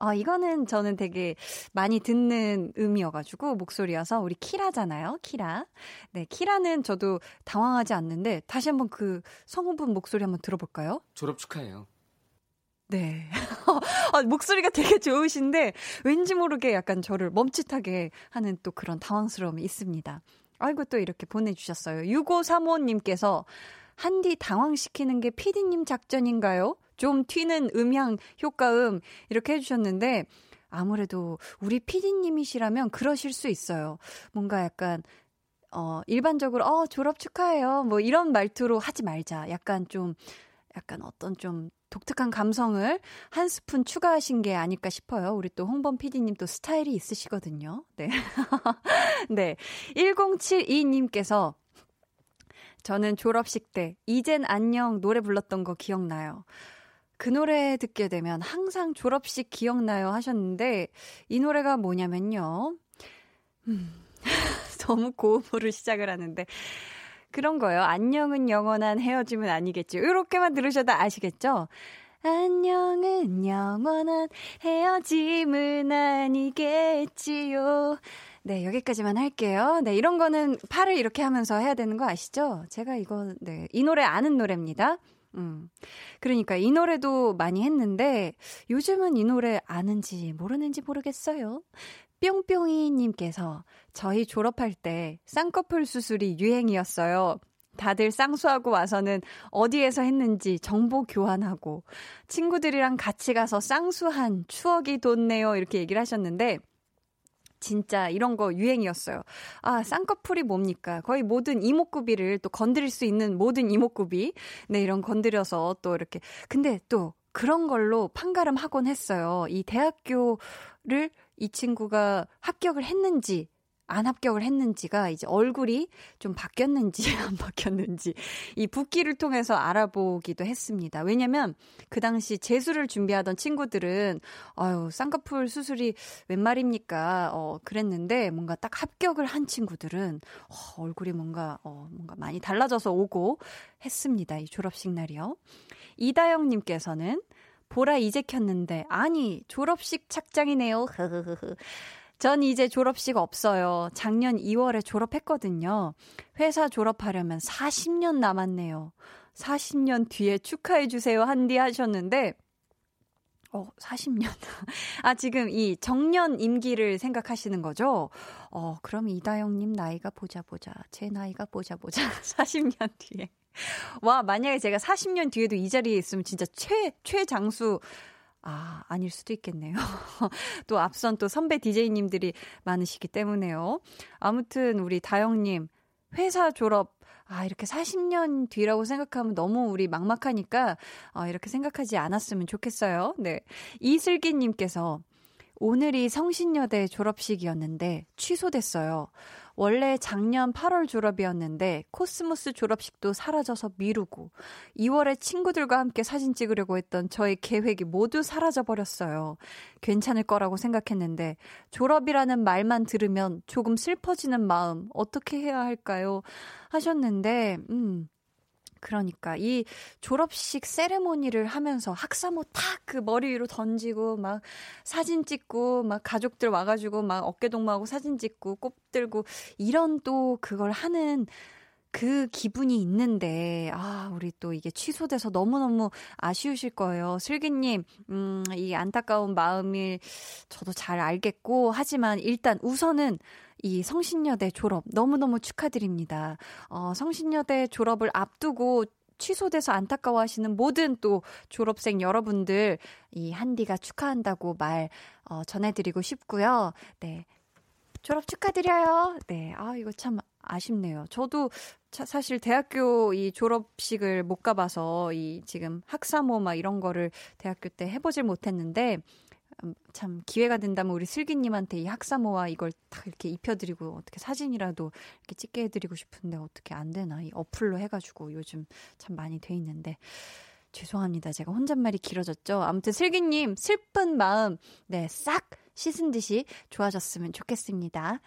아, 이거는 저는 되게 많이 듣는 음이어가지고, 목소리여서, 우리 키라잖아요, 키라. 네, 키라는 저도 당황하지 않는데, 다시 한번 그 성우분 목소리 한번 들어볼까요?
졸업 축하해요.
네. 아, 목소리가 되게 좋으신데, 왠지 모르게 약간 저를 멈칫하게 하는 또 그런 당황스러움이 있습니다. 아이고, 또 이렇게 보내주셨어요. 6535님께서, 한디 당황시키는 게 피디님 작전인가요? 좀 튀는 음향 효과음 이렇게 해주셨는데 아무래도 우리 PD님이시라면 그러실 수 있어요. 뭔가 약간 어 일반적으로 어 졸업 축하해요 뭐 이런 말투로 하지 말자. 약간 좀 약간 어떤 좀 독특한 감성을 한 스푼 추가하신 게 아닐까 싶어요. 우리 또 홍범 PD님 또 스타일이 있으시거든요. 네. 네. 1072님께서 저는 졸업식 때 이젠 안녕 노래 불렀던 거 기억나요. 그 노래 듣게 되면 항상 졸업식 기억나요 하셨는데 이 노래가 뭐냐면요. 음, 너무 고음으로 시작을 하는데 그런 거요. 안녕은 영원한 헤어짐은 아니겠죠. 이렇게만 들으셔도 아시겠죠? 안녕은 영원한 헤어짐은 아니겠지요. 네, 여기까지만 할게요. 네, 이런 거는 팔을 이렇게 하면서 해야 되는 거 아시죠? 제가 이거, 네, 이 노래 아는 노래입니다. 음. 그러니까 이 노래도 많이 했는데 요즘은 이 노래 아는지 모르는지 모르겠어요. 뿅뿅이님께서 저희 졸업할 때 쌍꺼풀 수술이 유행이었어요. 다들 쌍수하고 와서는 어디에서 했는지 정보 교환하고 친구들이랑 같이 가서 쌍수한 추억이 돋네요. 이렇게 얘기를 하셨는데 진짜 이런 거 유행이었어요. 아, 쌍꺼풀이 뭡니까? 거의 모든 이목구비를 또 건드릴 수 있는 모든 이목구비. 네, 이런 건드려서 또 이렇게. 근데 또 그런 걸로 판가름 하곤 했어요. 이 대학교를 이 친구가 합격을 했는지 안 합격을 했는지가 이제 얼굴이 좀 바뀌었는지 안 바뀌었는지 이 붓기를 통해서 알아보기도 했습니다. 왜냐면 그 당시 재수를 준비하던 친구들은 아유 쌍꺼풀 수술이 웬 말입니까? 어 그랬는데 뭔가 딱 합격을 한 친구들은 어, 얼굴이 뭔가 어 뭔가 많이 달라져서 오고 했습니다. 이 졸업식 날이요. 이다영 님께서는 보라 이제 켰는데 아니 졸업식 착장이네요. 전 이제 졸업식 없어요. 작년 2월에 졸업했거든요. 회사 졸업하려면 40년 남았네요. 40년 뒤에 축하해주세요. 한디 하셨는데, 어, 40년. 아, 지금 이 정년 임기를 생각하시는 거죠? 어, 그럼 이다영님 나이가 보자 보자. 제 나이가 보자 보자. 40년 뒤에. 와, 만약에 제가 40년 뒤에도 이 자리에 있으면 진짜 최, 최장수 아, 아닐 수도 있겠네요. 또 앞선 또 선배 DJ님들이 많으시기 때문에요. 아무튼 우리 다영님, 회사 졸업, 아, 이렇게 40년 뒤라고 생각하면 너무 우리 막막하니까, 어, 이렇게 생각하지 않았으면 좋겠어요. 네. 이슬기님께서, 오늘이 성신여대 졸업식이었는데 취소됐어요. 원래 작년 8월 졸업이었는데 코스모스 졸업식도 사라져서 미루고 2월에 친구들과 함께 사진 찍으려고 했던 저의 계획이 모두 사라져 버렸어요. 괜찮을 거라고 생각했는데 졸업이라는 말만 들으면 조금 슬퍼지는 마음 어떻게 해야 할까요? 하셨는데 음 그러니까 이 졸업식 세레모니를 하면서 학사모 탁 그 머리 위로 던지고 막 사진 찍고 막 가족들 와가지고 막 어깨 동무하고 사진 찍고 꼽 들고 이런 또 그걸 하는 그 기분이 있는데, 아, 우리 또 이게 취소돼서 너무너무 아쉬우실 거예요. 슬기님, 음, 이 안타까운 마음을 저도 잘 알겠고, 하지만 일단 우선은 이 성신여대 졸업 너무너무 축하드립니다. 어, 성신여대 졸업을 앞두고 취소돼서 안타까워하시는 모든 또 졸업생 여러분들 이 한디가 축하한다고 말 어, 전해드리고 싶고요. 네. 졸업 축하드려요. 네. 아, 이거 참 아쉽네요. 저도 차, 사실 대학교 이 졸업식을 못 가봐서 이 지금 학사모 막 이런 거를 대학교 때 해보질 못했는데 음, 참 기회가 된다면 우리 슬기님한테 이 학사모와 이걸 딱 이렇게 입혀드리고 어떻게 사진이라도 이렇게 찍게 해드리고 싶은데 어떻게 안 되나? 이 어플로 해가지고 요즘 참 많이 돼 있는데. 죄송합니다. 제가 혼잣말이 길어졌죠? 아무튼 슬기님 슬픈 마음 네싹 씻은 듯이 좋아졌으면 좋겠습니다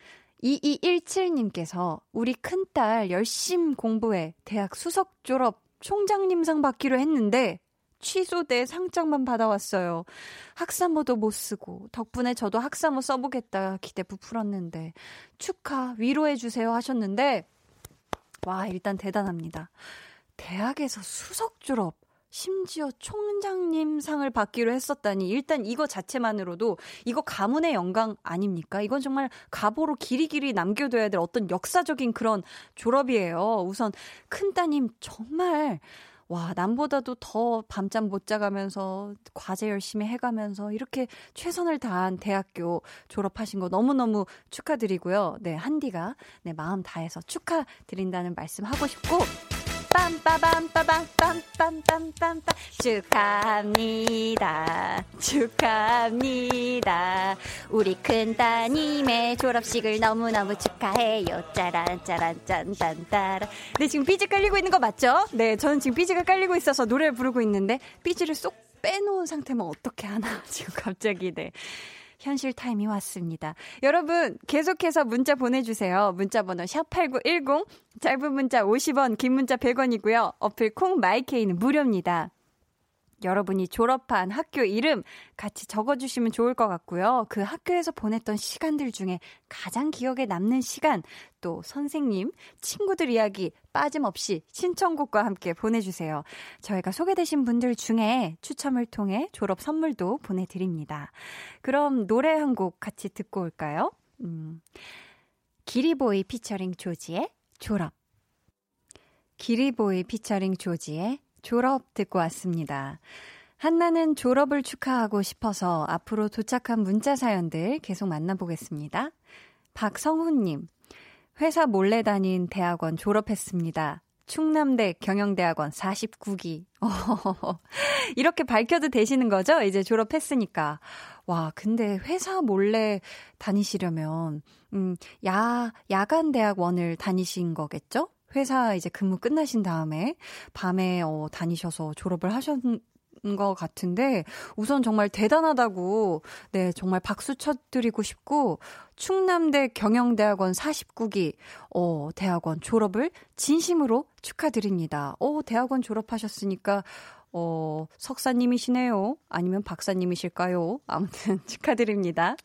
2217님께서 우리 큰딸 열심 공부해 대학 수석 졸업 총장님상 받기로 했는데 취소돼 상장만 받아왔어요. 학사모도 못 쓰고 덕분에 저도 학사모 써보겠다 기대 부풀었는데 축하 위로해 주세요 하셨는데 와 일단 대단합니다. 대학에서 수석 졸업 심지어 총장님 상을 받기로 했었다니 일단 이거 자체만으로도 이거 가문의 영광 아닙니까? 이건 정말 가보로 길이길이 남겨둬야 될 어떤 역사적인 그런 졸업이에요. 우선 큰 따님 정말 와, 남보다도 더 밤잠 못 자가면서 과제 열심히 해가면서 이렇게 최선을 다한 대학교 졸업하신 거 너무너무 축하드리고요. 네, 한디가 네, 마음 다해서 축하드린다는 말씀 하고 싶고 빰빠밤빠밤빰빰빰빰빰. 축하합니다. 축하합니다. 우리 큰 따님의 졸업식을 너무너무 축하해요. 짜란 짜란 짠짠따라 네 지금 삐지 깔리고 있는 거 맞죠? 네 저는 지금 삐지가 깔리고 있어서 노래를 부르고 있는데 삐지를 쏙 빼놓은 상태면 어떻게 하나? 지금 갑자기 네 현실 타임이 왔습니다. 여러분, 계속해서 문자 보내주세요. 문자 번호 샵8910, 짧은 문자 50원, 긴 문자 100원이고요. 어플 콩 마이케이는 무료입니다. 여러분이 졸업한 학교 이름 같이 적어주시면 좋을 것 같고요. 그 학교에서 보냈던 시간들 중에 가장 기억에 남는 시간, 또 선생님, 친구들 이야기 빠짐없이 신청곡과 함께 보내주세요. 저희가 소개되신 분들 중에 추첨을 통해 졸업 선물도 보내드립니다. 그럼 노래 한 곡 같이 듣고 올까요? 음, 기리보이 피처링 조지의 졸업. 기리보이 피처링 조지의 졸업 듣고 왔습니다. 한나는 졸업을 축하하고 싶어서 앞으로 도착한 문자 사연들 계속 만나보겠습니다. 박성훈님, 회사 몰래 다닌 대학원 졸업했습니다. 충남대 경영대학원 49기. 이렇게 밝혀도 되시는 거죠? 이제 졸업했으니까. 와, 근데 회사 몰래 다니시려면, 음, 야, 야간 대학원을 다니신 거겠죠? 회사 이제 근무 끝나신 다음에 밤에 어, 다니셔서 졸업을 하셨, 것 같은데 우선 정말 대단하다고 네 정말 박수 쳐드리고 싶고 충남대 경영대학원 49기 어 대학원 졸업을 진심으로 축하드립니다. 어 대학원 졸업하셨으니까 어 석사님이시네요. 아니면 박사님이실까요? 아무튼 축하드립니다.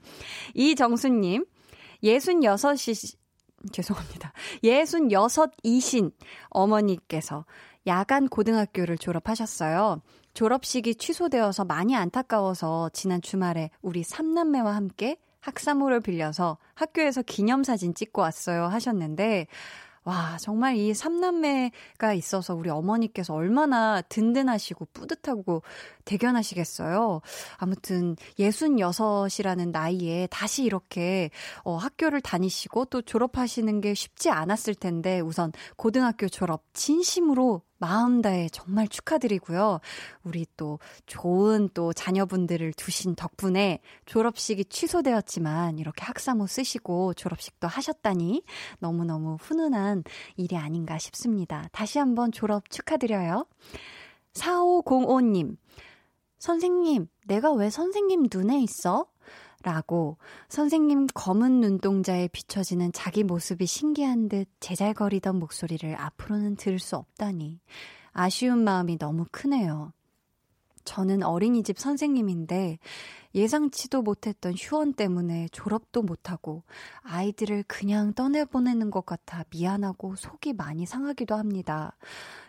이정수님 66이 죄송합니다. 66 이신 어머니께서 야간 고등학교를 졸업하셨어요. 졸업식이 취소되어서 많이 안타까워서 지난 주말에 우리 삼남매와 함께 학사모를 빌려서 학교에서 기념사진 찍고 왔어요 하셨는데, 와, 정말 이 삼남매가 있어서 우리 어머니께서 얼마나 든든하시고 뿌듯하고 대견하시겠어요. 아무튼 66이라는 나이에 다시 이렇게 어, 학교를 다니시고 또 졸업하시는 게 쉽지 않았을 텐데 우선 고등학교 졸업 진심으로 마음 다해 정말 축하드리고요. 우리 또 좋은 또 자녀분들을 두신 덕분에 졸업식이 취소되었지만 이렇게 학사모 쓰시고 졸업식도 하셨다니 너무너무 훈훈한 일이 아닌가 싶습니다. 다시 한번 졸업 축하드려요. 4505님, 선생님, 내가 왜 선생님 눈에 있어? 라고 선생님 검은 눈동자에 비춰지는 자기 모습이 신기한 듯 제잘거리던 목소리를 앞으로는 들을 수 없다니 아쉬운 마음이 너무 크네요. 저는 어린이집 선생님인데 예상치도 못했던 휴원 때문에 졸업도 못하고 아이들을 그냥 떠내보내는 것 같아 미안하고 속이 많이 상하기도 합니다.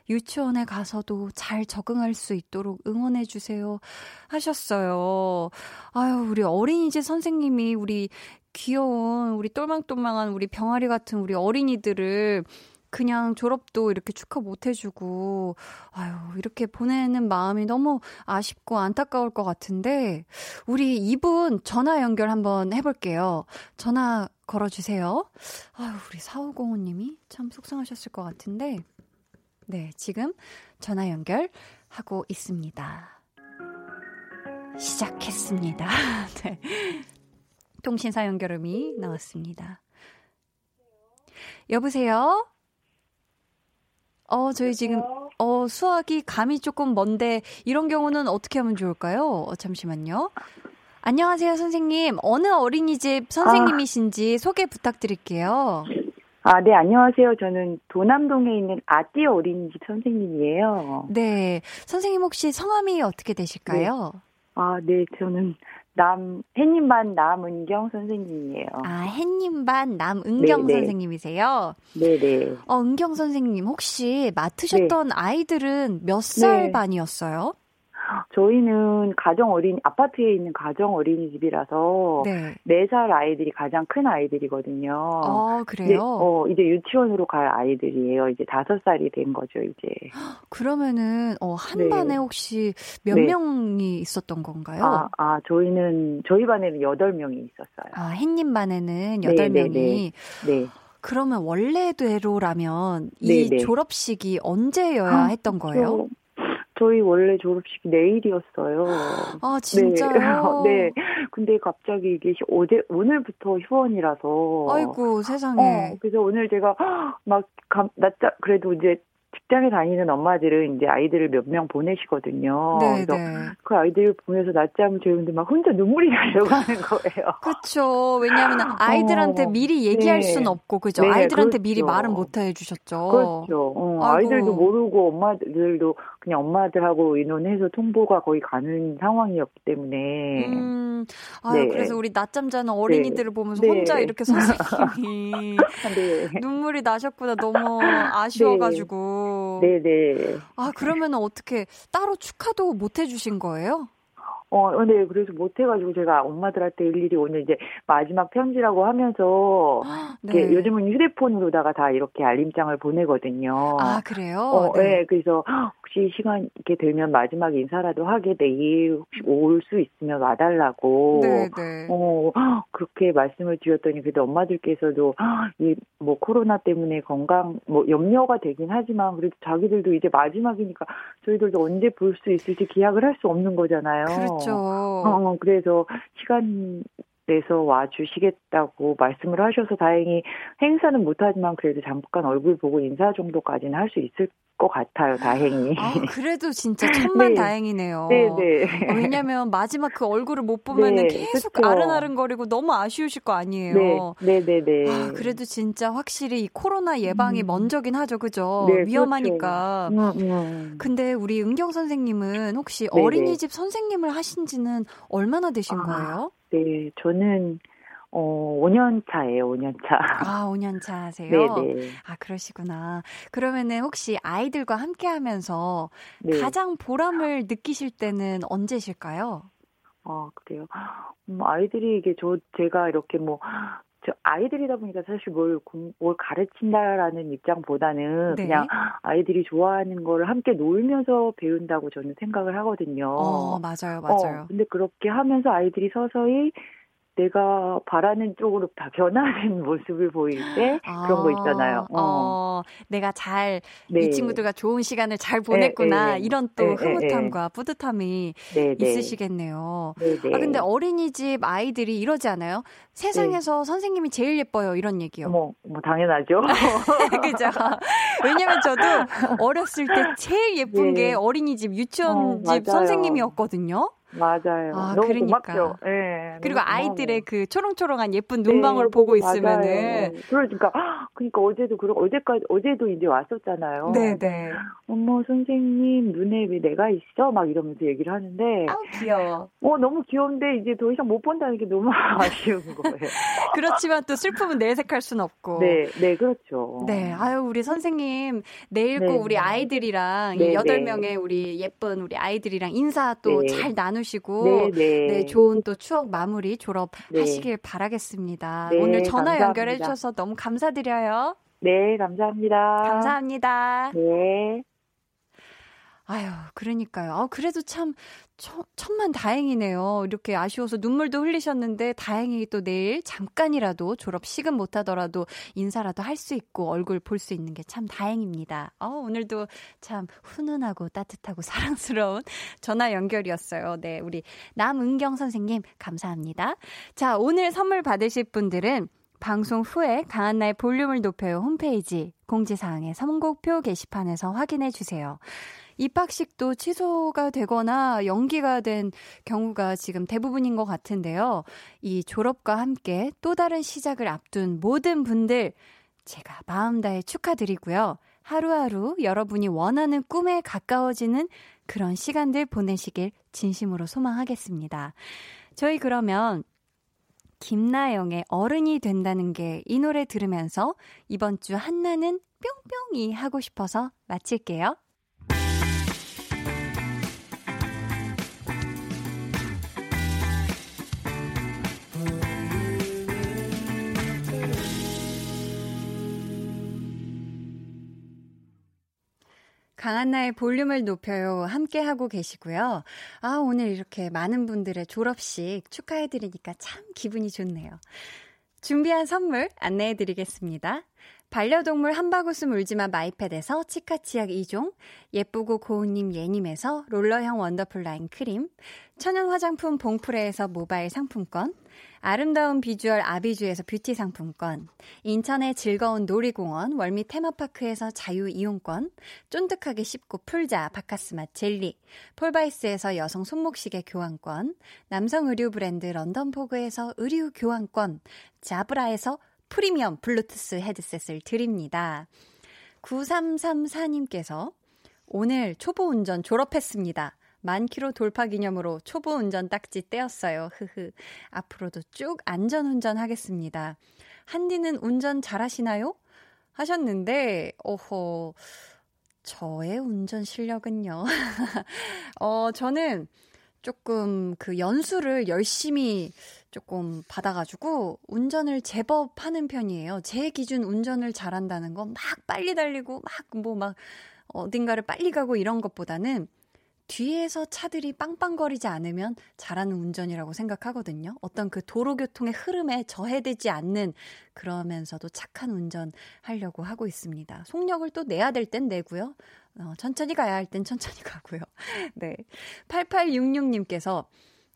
유치원에 가서도 잘 적응할 수 있도록 응원해 주세요. 하셨어요. 아유, 우리 어린이집 선생님이 우리 귀여운, 우리 똘망똘망한 우리 병아리 같은 우리 어린이들을 그냥 졸업도 이렇게 축하 못 해주고, 아유, 이렇게 보내는 마음이 너무 아쉽고 안타까울 것 같은데, 우리 이분 전화 연결 한번 해볼게요. 전화 걸어주세요. 아유, 우리 4505님이 참 속상하셨을 것 같은데, 네, 지금 전화 연결하고 있습니다. 시작했습니다. 네. 통신사 연결음이 나왔습니다. 여보세요? 어, 저희 지금, 어, 수학이 감이 조금 먼데, 이런 경우는 어떻게 하면 좋을까요? 어, 잠시만요. 안녕하세요, 선생님. 어느 어린이집 선생님이신지 아. 소개 부탁드릴게요.
아, 네, 안녕하세요. 저는 도남동에 있는 아띠 어린이집 선생님이에요.
네. 선생님 혹시 성함이 어떻게 되실까요?
네. 아, 네. 저는 남, 햇님반 남은경 선생님이에요.
아, 햇님반 남은경 네네. 선생님이세요?
네네.
어, 은경 선생님, 혹시 맡으셨던 네. 아이들은 몇살 네. 반이었어요?
저희는 가정 어린 아파트에 있는 가정 어린이집이라서 네. 4살 아이들이 가장 큰 아이들이거든요.
아, 그래요? 이제,
어, 이제 유치원으로 갈 아이들이에요. 이제 5살이 된 거죠, 이제.
그러면은 어, 한 네. 반에 혹시 몇 네. 명이 있었던 건가요?
아, 아, 저희는 저희 반에는 8명이 있었어요.
아, 햇님 반에는 8명이 네. 네. 그러면 원래대로라면 이 졸업식이 언제여야 아, 했던 거예요?
저희 원래 졸업식이 내일이었어요.
아, 진짜요?
네. 네. 근데 갑자기 이게 어제, 오늘부터 휴원이라서.
아이고, 세상에.
어, 그래서 오늘 제가 막, 감, 낮자, 그래도 이제 직장에 다니는 엄마들은 이제 아이들을 몇 명 보내시거든요. 네, 그래서 네. 그 아이들을 보면서 낮잠을 재우는데 막 혼자 눈물이 나려고 하는 거예요.
그렇죠. 왜냐하면 아이들한테 어, 미리 얘기할 네. 수는 없고 그죠. 네, 아이들한테 그렇죠. 미리 말은 못 해주셨죠.
그렇죠. 어, 아이들도 모르고 엄마들도 그냥 엄마들하고 의논해서 통보가 거의 가는 상황이었기 때문에. 음,
아 네. 그래서 우리 낮잠 자는 어린이들을 보면서 혼자 이렇게 선생님이 눈물이 나셨구나. 너무 아쉬워가지고.
네, 네.
아, 그러면 어떻게 따로 축하도 못 해주신 거예요?
어, 네, 그래서 못해가지고 제가 엄마들한테 일일이 오늘 이제 마지막 편지라고 하면서, 네. 요즘은 휴대폰으로다가 다 이렇게 알림장을 보내거든요.
아, 그래요?
어, 네. 네. 그래서 혹시 시간 이렇게 되면 마지막 인사라도 하게 내일 혹시 올 수 있으면 와달라고. 네, 네. 어, 그렇게 말씀을 드렸더니 그래도 엄마들께서도 이뭐 코로나 때문에 건강 뭐 염려가 되긴 하지만 그래도 자기들도 이제 마지막이니까 저희들도 언제 볼 수 있을지 기약을 할 수 없는 거잖아요.
그렇죠.
어, 그래서 시간 내서 와주시겠다고 말씀을 하셔서 다행히 행사는 못하지만 그래도 잠깐 얼굴 보고 인사 정도까지는 할 수 있을 것 같아요, 다행히.
아, 그래도 진짜 천만 네. 다행이네요. 네, 네. 어, 왜냐면 마지막 그 얼굴을 못 보면은 네, 계속 그쵸. 아른아른거리고 너무 아쉬우실 거 아니에요.
네, 네, 네. 네.
아, 그래도 진짜 확실히 이 코로나 예방이 음. 먼저긴 하죠, 그죠? 위험하니까. 그렇죠. 음, 음. 근데 우리 은경 선생님은 혹시 네, 어린이집 선생님을 하신 지는 얼마나 되신 아, 거예요?
네, 저는 어, 5년 차예요, 5년 차.
아, 5년 차 하세요? 네네. 아, 그러시구나. 그러면은 혹시 아이들과 함께 하면서 네. 가장 보람을 느끼실 때는 언제실까요?
아, 그래요. 음, 아이들이 이게 저, 제가 이렇게 뭐, 저 아이들이다 보니까 사실 뭘, 뭘 가르친다라는 입장보다는 네. 그냥 아이들이 좋아하는 걸 함께 놀면서 배운다고 저는 생각을 하거든요.
어, 맞아요, 맞아요.
어, 근데 그렇게 하면서 아이들이 서서히 내가 바라는 쪽으로 다 변하는 모습을 보일 때 아, 그런 거 있잖아요. 어. 어
내가 잘이 네. 친구들과 좋은 시간을 잘 보냈구나 네, 네, 이런 또 네, 네, 흐뭇함과 뿌듯함이 있으시겠네요. 아 근데 어린이집 아이들이 이러지 않아요? 세상에서 선생님이 제일 예뻐요 이런 얘기요.
뭐, 뭐 당연하죠.
그죠. 왜냐면 저도 어렸을 때 제일 예쁜 게 어린이집 유치원집 어, 선생님이었거든요.
맞아요. 아, 너무 그러니까. 고맙죠. 네,
그리고 아이들의 그 초롱초롱한 예쁜 눈망울 네, 보고 있으면은
그러니까 그러니까 어제도 그러 어제까지 어제도 이제 왔었잖아요.
네, 네.
어머 선생님 눈에 왜 내가 있어? 막 이러면서 얘기를 하는데
아 귀여워.
어 너무 귀여운데 이제 더 이상 못 본다는 게 너무 아쉬운 거예요.
그렇지만 또 슬픔은 내색할 순 없고.
네, 네 그렇죠.
네, 아유 우리 선생님 내일 꼭 네, 우리 네. 아이들이랑 네, 여덟 명의 우리 예쁜 우리 아이들이랑 인사 또 잘 나누. 나누시고 네, 네. 네, 좋은 또 추억 마무리 졸업하시길 네. 바라겠습니다. 네, 오늘 전화 감사합니다. 연결해 주셔서 너무 감사드려요.
네, 감사합니다.
감사합니다.
네.
아유, 그러니까요. 아, 그래도 참, 천, 천만 다행이네요. 이렇게 아쉬워서 눈물도 흘리셨는데, 다행히 또 내일 잠깐이라도 졸업식은 못하더라도 인사라도 할 수 있고, 얼굴 볼 수 있는 게 참 다행입니다. 어, 오늘도 참 훈훈하고 따뜻하고 사랑스러운 전화 연결이었어요. 네, 우리 남은경 선생님, 감사합니다. 자, 오늘 선물 받으실 분들은 방송 후에 강한나의 볼륨을 높여요 홈페이지 공지사항의 선곡표 게시판에서 확인해 주세요. 입학식도 취소가 되거나 연기가 된 경우가 지금 대부분인 것 같은데요. 이 졸업과 함께 또 다른 시작을 앞둔 모든 분들 제가 마음 다해 축하드리고요. 하루하루 여러분이 원하는 꿈에 가까워지는 그런 시간들 보내시길 진심으로 소망하겠습니다. 저희 그러면 김나영의 어른이 된다는 게 이 노래 들으면서 이번 주 한나는 뿅뿅이 하고 싶어서 마칠게요. 강한나의 볼륨을 높여요. 함께 하고 계시고요. 아, 오늘 이렇게 많은 분들의 졸업식 축하해드리니까 참 기분이 좋네요. 준비한 선물 안내해드리겠습니다. 반려동물 한바구스 물지마 마이패드에서 치카치약 2종, 예쁘고 고운님 예님에서 롤러형 원더풀 라인 크림, 천연 화장품 봉프레에서 모바일 상품권, 아름다운 비주얼 아비주에서 뷰티 상품권, 인천의 즐거운 놀이공원 월미 테마파크에서 자유 이용권, 쫀득하게 씹고 풀자 박카스맛 젤리, 폴바이스에서 여성 손목시계 교환권, 남성 의류 브랜드 런던포그에서 의류 교환권, 자브라에서 프리미엄 블루투스 헤드셋을 드립니다. 9334님께서 오늘 초보 운전 졸업했습니다. 만 킬로 돌파 기념으로 초보 운전 딱지 떼었어요. 흐흐. 앞으로도 쭉 안전 운전하겠습니다. 한디는 운전 잘하시나요? 하셨는데, 오호. 저의 운전 실력은요. 어, 저는 조금 그 연수를 열심히 조금 받아가지고 운전을 제법 하는 편이에요. 제 기준 운전을 잘한다는 건 막 빨리 달리고 막 뭐막 뭐 어딘가를 빨리 가고 이런 것보다는 뒤에서 차들이 빵빵거리지 않으면 잘하는 운전이라고 생각하거든요. 어떤 그 도로교통의 흐름에 저해되지 않는 그러면서도 착한 운전 하려고 하고 있습니다. 속력을 또 내야 될 땐 내고요. 어, 천천히 가야 할 땐 천천히 가고요. 네. 8866님께서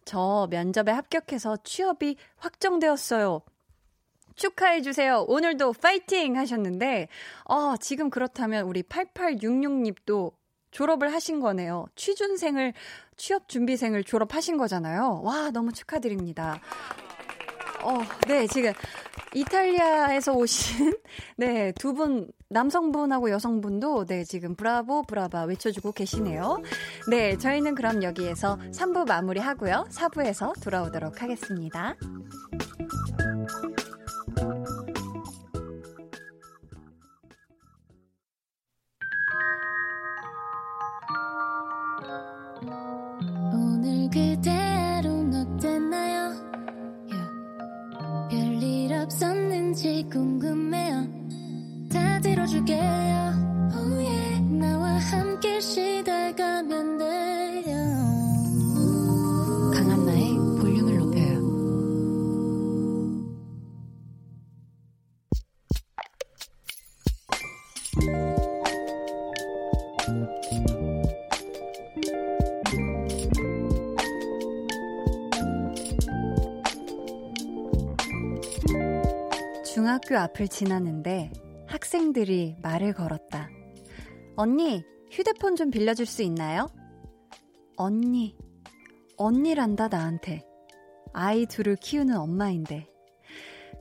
저 면접에 합격해서 취업이 확정되었어요. 축하해주세요. 오늘도 파이팅! 하셨는데, 어, 지금 그렇다면 우리 8866님도 졸업을 하신 거네요. 취준생을, 취업 준비생을 졸업하신 거잖아요. 와, 너무 축하드립니다. 어, 네, 지금 이탈리아에서 오신 네, 두 분 남성분하고 여성분도 네, 지금 브라보 브라바 외쳐 주고 계시네요. 네, 저희는 그럼 여기에서 3부 마무리하고요. 4부에서 돌아오도록 하겠습니다.
들어줄게요 oh yeah. 나와 함께 시달가면 돼요
강한나의 볼륨을 높여요 중학교 앞을 지나는데 학생들이 말을 걸었다. 언니, 휴대폰 좀 빌려줄 수 있나요? 언니, 언니란다, 나한테. 아이 둘을 키우는 엄마인데.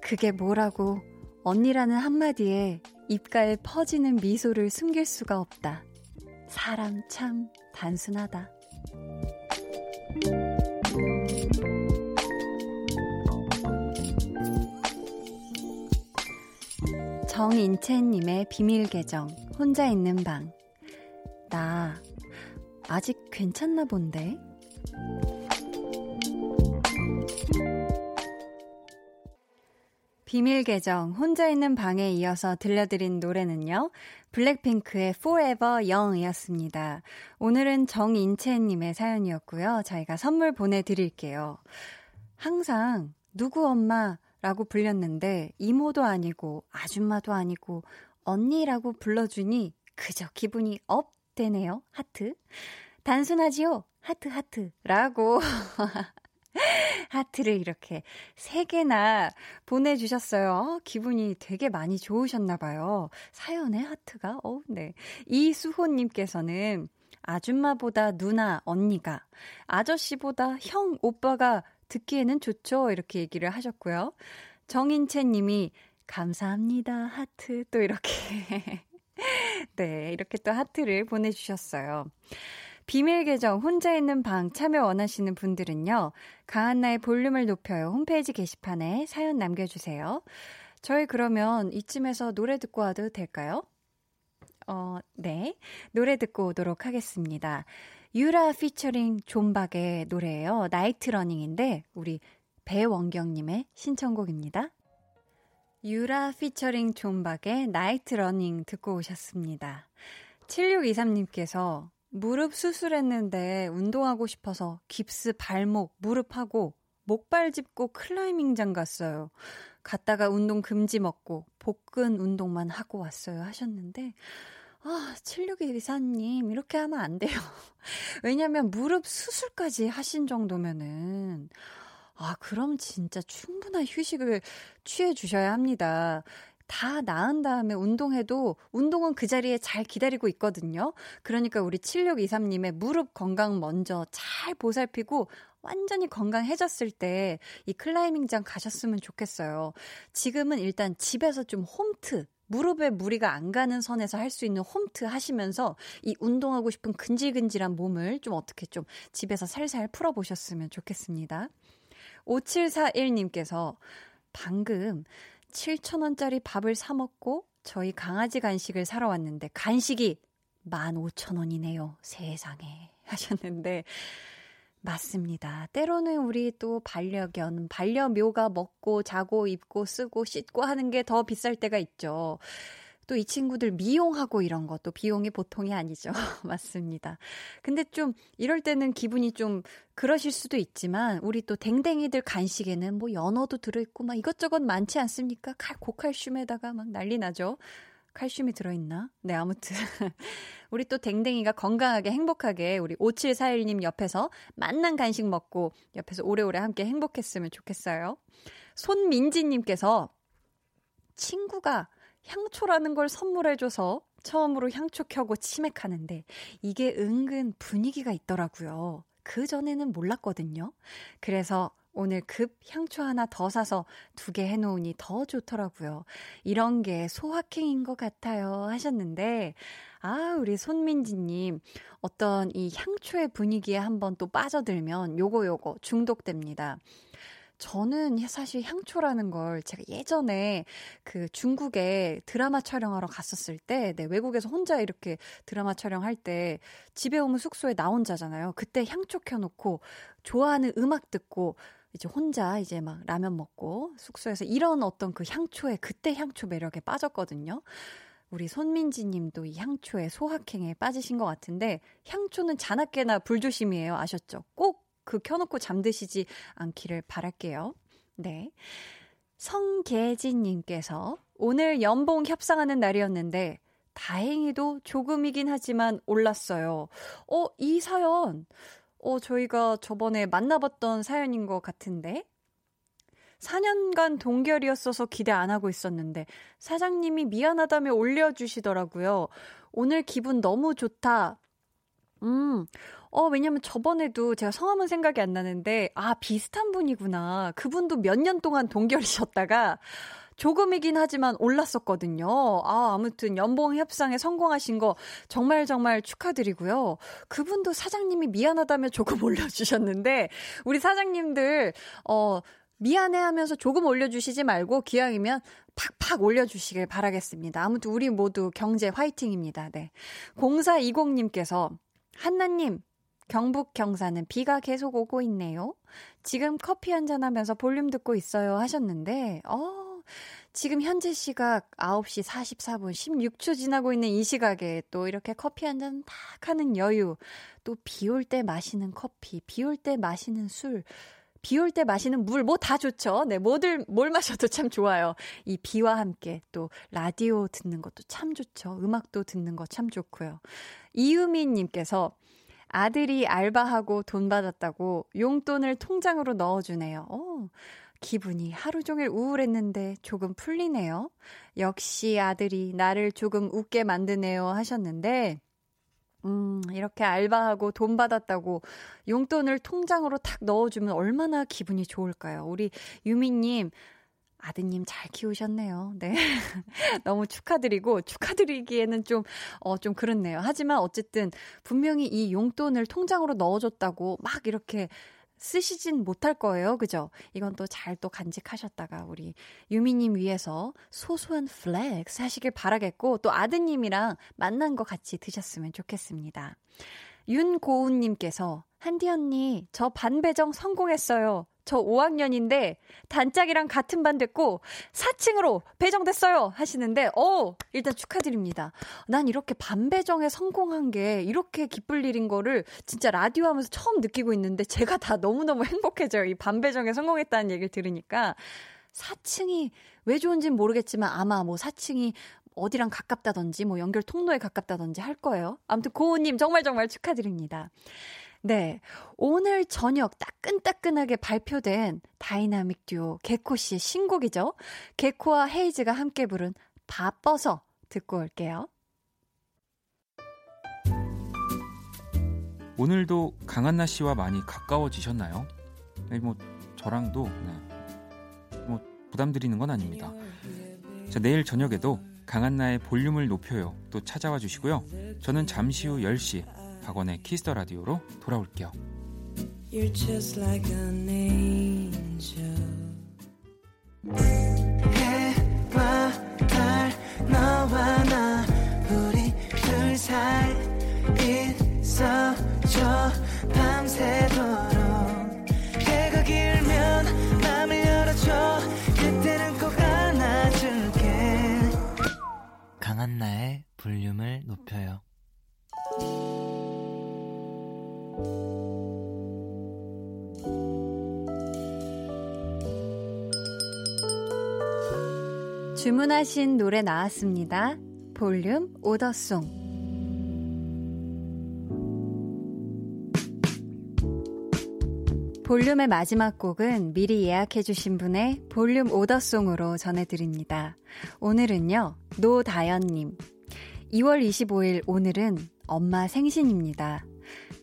그게 뭐라고 언니라는 한마디에 입가에 퍼지는 미소를 숨길 수가 없다. 사람 참 단순하다. 정인채님의 비밀 계정, 혼자 있는 방. 나, 아직 괜찮나 본데? 비밀 계정, 혼자 있는 방에 이어서 들려드린 노래는요, 블랙핑크의 Forever Young이었습니다. 오늘은 정인채님의 사연이었고요. 저희가 선물 보내드릴게요. 항상, 누구 엄마, 라고 불렸는데 이모도 아니고 아줌마도 아니고 언니라고 불러주니 그저 기분이 up 되네요. 하트. 단순하지요? 하트, 하트. 라고. 하트를 이렇게 세 개나 보내주셨어요. 어, 기분이 되게 많이 좋으셨나봐요. 사연에 하트가, 어, 네. 이수호님께서는 아줌마보다 누나, 언니가, 아저씨보다 형, 오빠가 듣기에는 좋죠. 이렇게 얘기를 하셨고요. 정인채 님이 감사합니다. 하트. 또 이렇게. 네, 이렇게 또 하트를 보내주셨어요. 비밀 계정 혼자 있는 방 참여 원하시는 분들은요. 강한나의 볼륨을 높여요. 홈페이지 게시판에 사연 남겨주세요. 저희 그러면 이쯤에서 노래 듣고 와도 될까요? 어, 네. 노래 듣고 오도록 하겠습니다. 유라 피처링 존박의 노래예요. Night Running인데 우리 배원경님의 신청곡입니다. 유라 피처링 존박의 Night Running 듣고 오셨습니다. 7623님께서 무릎 수술했는데 운동하고 싶어서 깁스 발목, 무릎하고 목발 짚고 climbing장 갔어요. 갔다가 운동 금지 먹고 복근 운동만 하고 왔어요 하셨는데 아, 7624님, 이렇게 하면 안 돼요. 왜냐면 무릎 수술까지 하신 정도면은, 아, 그럼 진짜 충분한 휴식을 취해 주셔야 합니다. 다 나은 다음에 운동해도 운동은 그 자리에 잘 기다리고 있거든요. 그러니까 우리 7623님의 무릎 건강 먼저 잘 보살피고 완전히 건강해졌을 때 이 클라이밍장 가셨으면 좋겠어요. 지금은 일단 집에서 좀 홈트, 무릎에 무리가 안 가는 선에서 할 수 있는 홈트 하시면서 이 운동하고 싶은 근질근질한 몸을 좀 어떻게 좀 집에서 살살 풀어보셨으면 좋겠습니다. 5741님께서 방금 7,000원짜리 밥을 사먹고 저희 강아지 간식을 사러 왔는데 간식이 15,000원이네요. 세상에. 하셨는데 맞습니다. 때로는 우리 또 반려견, 반려묘가 먹고 자고 입고 쓰고 씻고 하는 게 더 비쌀 때가 있죠. 또 이 친구들 미용하고 이런 것도 비용이 보통이 아니죠. 맞습니다. 근데 좀 이럴 때는 기분이 좀 그러실 수도 있지만 우리 또 댕댕이들 간식에는 뭐 연어도 들어있고 막 이것저것 많지 않습니까? 칼, 고칼슘에다가 막 난리 나죠. 칼슘이 들어있나? 네, 아무튼. 우리 또 댕댕이가 건강하게 행복하게 우리 5741님 옆에서 만난 간식 먹고 옆에서 오래오래 함께 행복했으면 좋겠어요. 손민지님께서 친구가 향초라는 걸 선물해줘서 처음으로 향초 켜고 치맥하는데 이게 은근 분위기가 있더라고요. 그 전에는 몰랐거든요. 그래서 오늘 급 향초 하나 더 사서 두 개 해놓으니 더 좋더라고요. 이런 게 소확행인 것 같아요. 하셨는데, 아, 우리 손민지님, 어떤 이 향초의 분위기에 한번 또 빠져들면 요거 요거 중독됩니다. 저는 사실 향초라는 걸 제가 예전에 그 중국에 드라마 촬영하러 갔었을 때, 네, 외국에서 혼자 이렇게 드라마 촬영할 때 집에 오면 숙소에 나 혼자잖아요. 그때 향초 켜놓고 좋아하는 음악 듣고 이제 혼자 이제 막 라면 먹고 숙소에서 이런 어떤 그 향초에 그때 향초 매력에 빠졌거든요. 우리 손민지 님도 이 향초에 소확행에 빠지신 것 같은데 향초는 자나깨나 불조심이에요. 아셨죠? 꼭 그 켜놓고 잠드시지 않기를 바랄게요. 네. 성계진 님께서 오늘 연봉 협상하는 날이었는데 다행히도 조금이긴 하지만 올랐어요. 어, 이 사연 어, 저희가 저번에 만나봤던 사연인 것 같은데? 4년간 동결이었어서 기대 안 하고 있었는데, 사장님이 미안하다며 올려주시더라고요. 오늘 기분 너무 좋다. 음, 어, 왜냐면 저번에도 제가 성함은 생각이 안 나는데, 아, 비슷한 분이구나. 그분도 몇 년 동안 동결이셨다가, 조금이긴 하지만 올랐었거든요. 아, 아무튼 연봉 협상에 성공하신 거 정말 정말 축하드리고요. 그분도 사장님이 미안하다며 조금 올려주셨는데, 우리 사장님들, 어, 미안해 하면서 조금 올려주시지 말고 기왕이면 팍팍 올려주시길 바라겠습니다. 아무튼 우리 모두 경제 화이팅입니다. 네. 0420님께서 한나님, 경북 경사는 비가 계속 오고 있네요. 지금 커피 한잔 하면서 볼륨 듣고 있어요 하셨는데, 어, 지금 현재 시각 9시 44분 16초 지나고 있는 이 시각에 또 이렇게 커피 한잔 탁 하는 여유, 또 비 올 때 마시는 커피, 비 올 때 마시는 술, 비 올 때 마시는 물, 뭐 다 좋죠. 네, 뭐들, 뭘 마셔도 참 좋아요. 이 비와 함께 또 라디오 듣는 것도 참 좋죠. 음악도 듣는 거 참 좋고요. 이유미님께서 아들이 알바하고 돈 받았다고 용돈을 통장으로 넣어주네요. 오, 기분이 하루 종일 우울했는데 조금 풀리네요. 역시 아들이 나를 조금 웃게 만드네요 하셨는데, 음, 이렇게 알바하고 돈 받았다고 용돈을 통장으로 탁 넣어주면 얼마나 기분이 좋을까요? 우리 유미님, 아드님 잘 키우셨네요. 네. 너무 축하드리고, 축하드리기에는 좀, 어, 좀 그렇네요. 하지만 어쨌든, 분명히 이 용돈을 통장으로 넣어줬다고 막 이렇게 쓰시진 못할 거예요. 그죠? 이건 또 잘또 또 간직하셨다가 우리 유미님 위해서 소소한 flex 하시길 바라겠고 또 아드님이랑 맛난 거 같이 드셨으면 좋겠습니다. 윤고운님께서 한디 언니 저 반배정 성공했어요. 저 5학년인데 단짝이랑 같은 반 됐고 4층으로 배정됐어요 하시는데 어 일단 축하드립니다. 난 이렇게 반 배정에 성공한 게 이렇게 기쁠 일인 거를 진짜 라디오 하면서 처음 느끼고 있는데 제가 다 너무너무 행복해져요. 이 반 배정에 성공했다는 얘기를 들으니까 4층이 왜 좋은지는 모르겠지만 아마 뭐 4층이 어디랑 가깝다든지 뭐 연결 통로에 가깝다든지 할 거예요. 아무튼 고운님 정말 정말 축하드립니다. 네. 오늘 저녁 따끈따끈하게 발표된 다이나믹 듀오 개코 씨의 신곡이죠. 개코와 헤이즈가 함께 부른 바빠서 듣고 올게요.
오늘도 강한나 씨와 많이 가까워지셨나요? 네, 뭐 저랑도 네. 뭐 부담드리는 건 아닙니다. 자, 내일 저녁에도 강한나의 볼륨을 높여요. 또 찾아와 주시고요. 저는 잠시 후 10시 박원의 Kiss the Radio로 돌아올게요. You're just like an angel. 해와 달 너와 나 우리 둘 사이 있어줘 밤새도록 해가 길면 맘을 열어줘 그때는 꼭 안아줄게 강한나의 볼륨을 높여요
주문하신 노래 나왔습니다. 볼륨 오더송. 볼륨의 마지막 곡은 미리 예약해주신 분의 볼륨 오더송으로 전해드립니다. 오늘은요, 노다연님. 2월 25일 오늘은 엄마 생신입니다.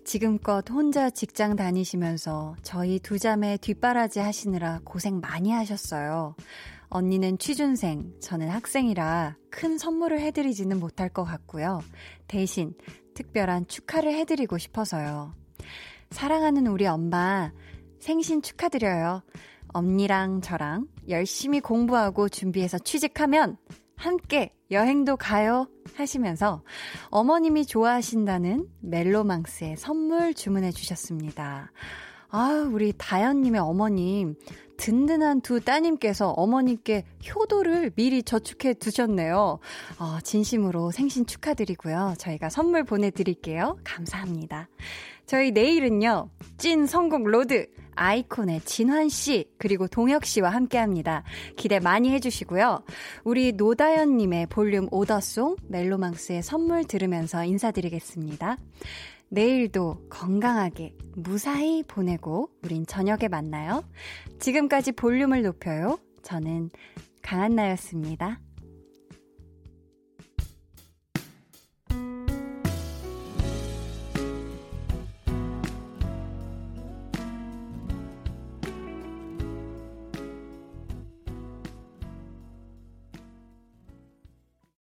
지금껏 혼자 직장 다니시면서 저희 두 자매 뒷바라지 하시느라 고생 많이 하셨어요. 언니는 취준생, 저는 학생이라 큰 선물을 해드리지는 못할 것 같고요. 대신 특별한 축하를 해드리고 싶어서요. 사랑하는 우리 엄마, 생신 축하드려요. 언니랑 저랑 열심히 공부하고 준비해서 취직하면 함께 여행도 가요 하시면서 어머님이 좋아하신다는 멜로망스의 선물 주문해 주셨습니다. 아, 우리 다연님의 어머님, 든든한 두 따님께서 어머님께 효도를 미리 저축해 두셨네요. 어, 진심으로 생신 축하드리고요. 저희가 선물 보내드릴게요. 감사합니다. 저희 내일은요, 찐 선곡 로드, 아이콘의 진환 씨, 그리고 동혁 씨와 함께 합니다. 기대 많이 해주시고요. 우리 노다연님의 볼륨 오더송, 멜로망스의 선물 들으면서 인사드리겠습니다. 내일도 건강하게 무사히 보내고 우린 저녁에 만나요. 지금까지 볼륨을 높여요. 저는 강한나였습니다.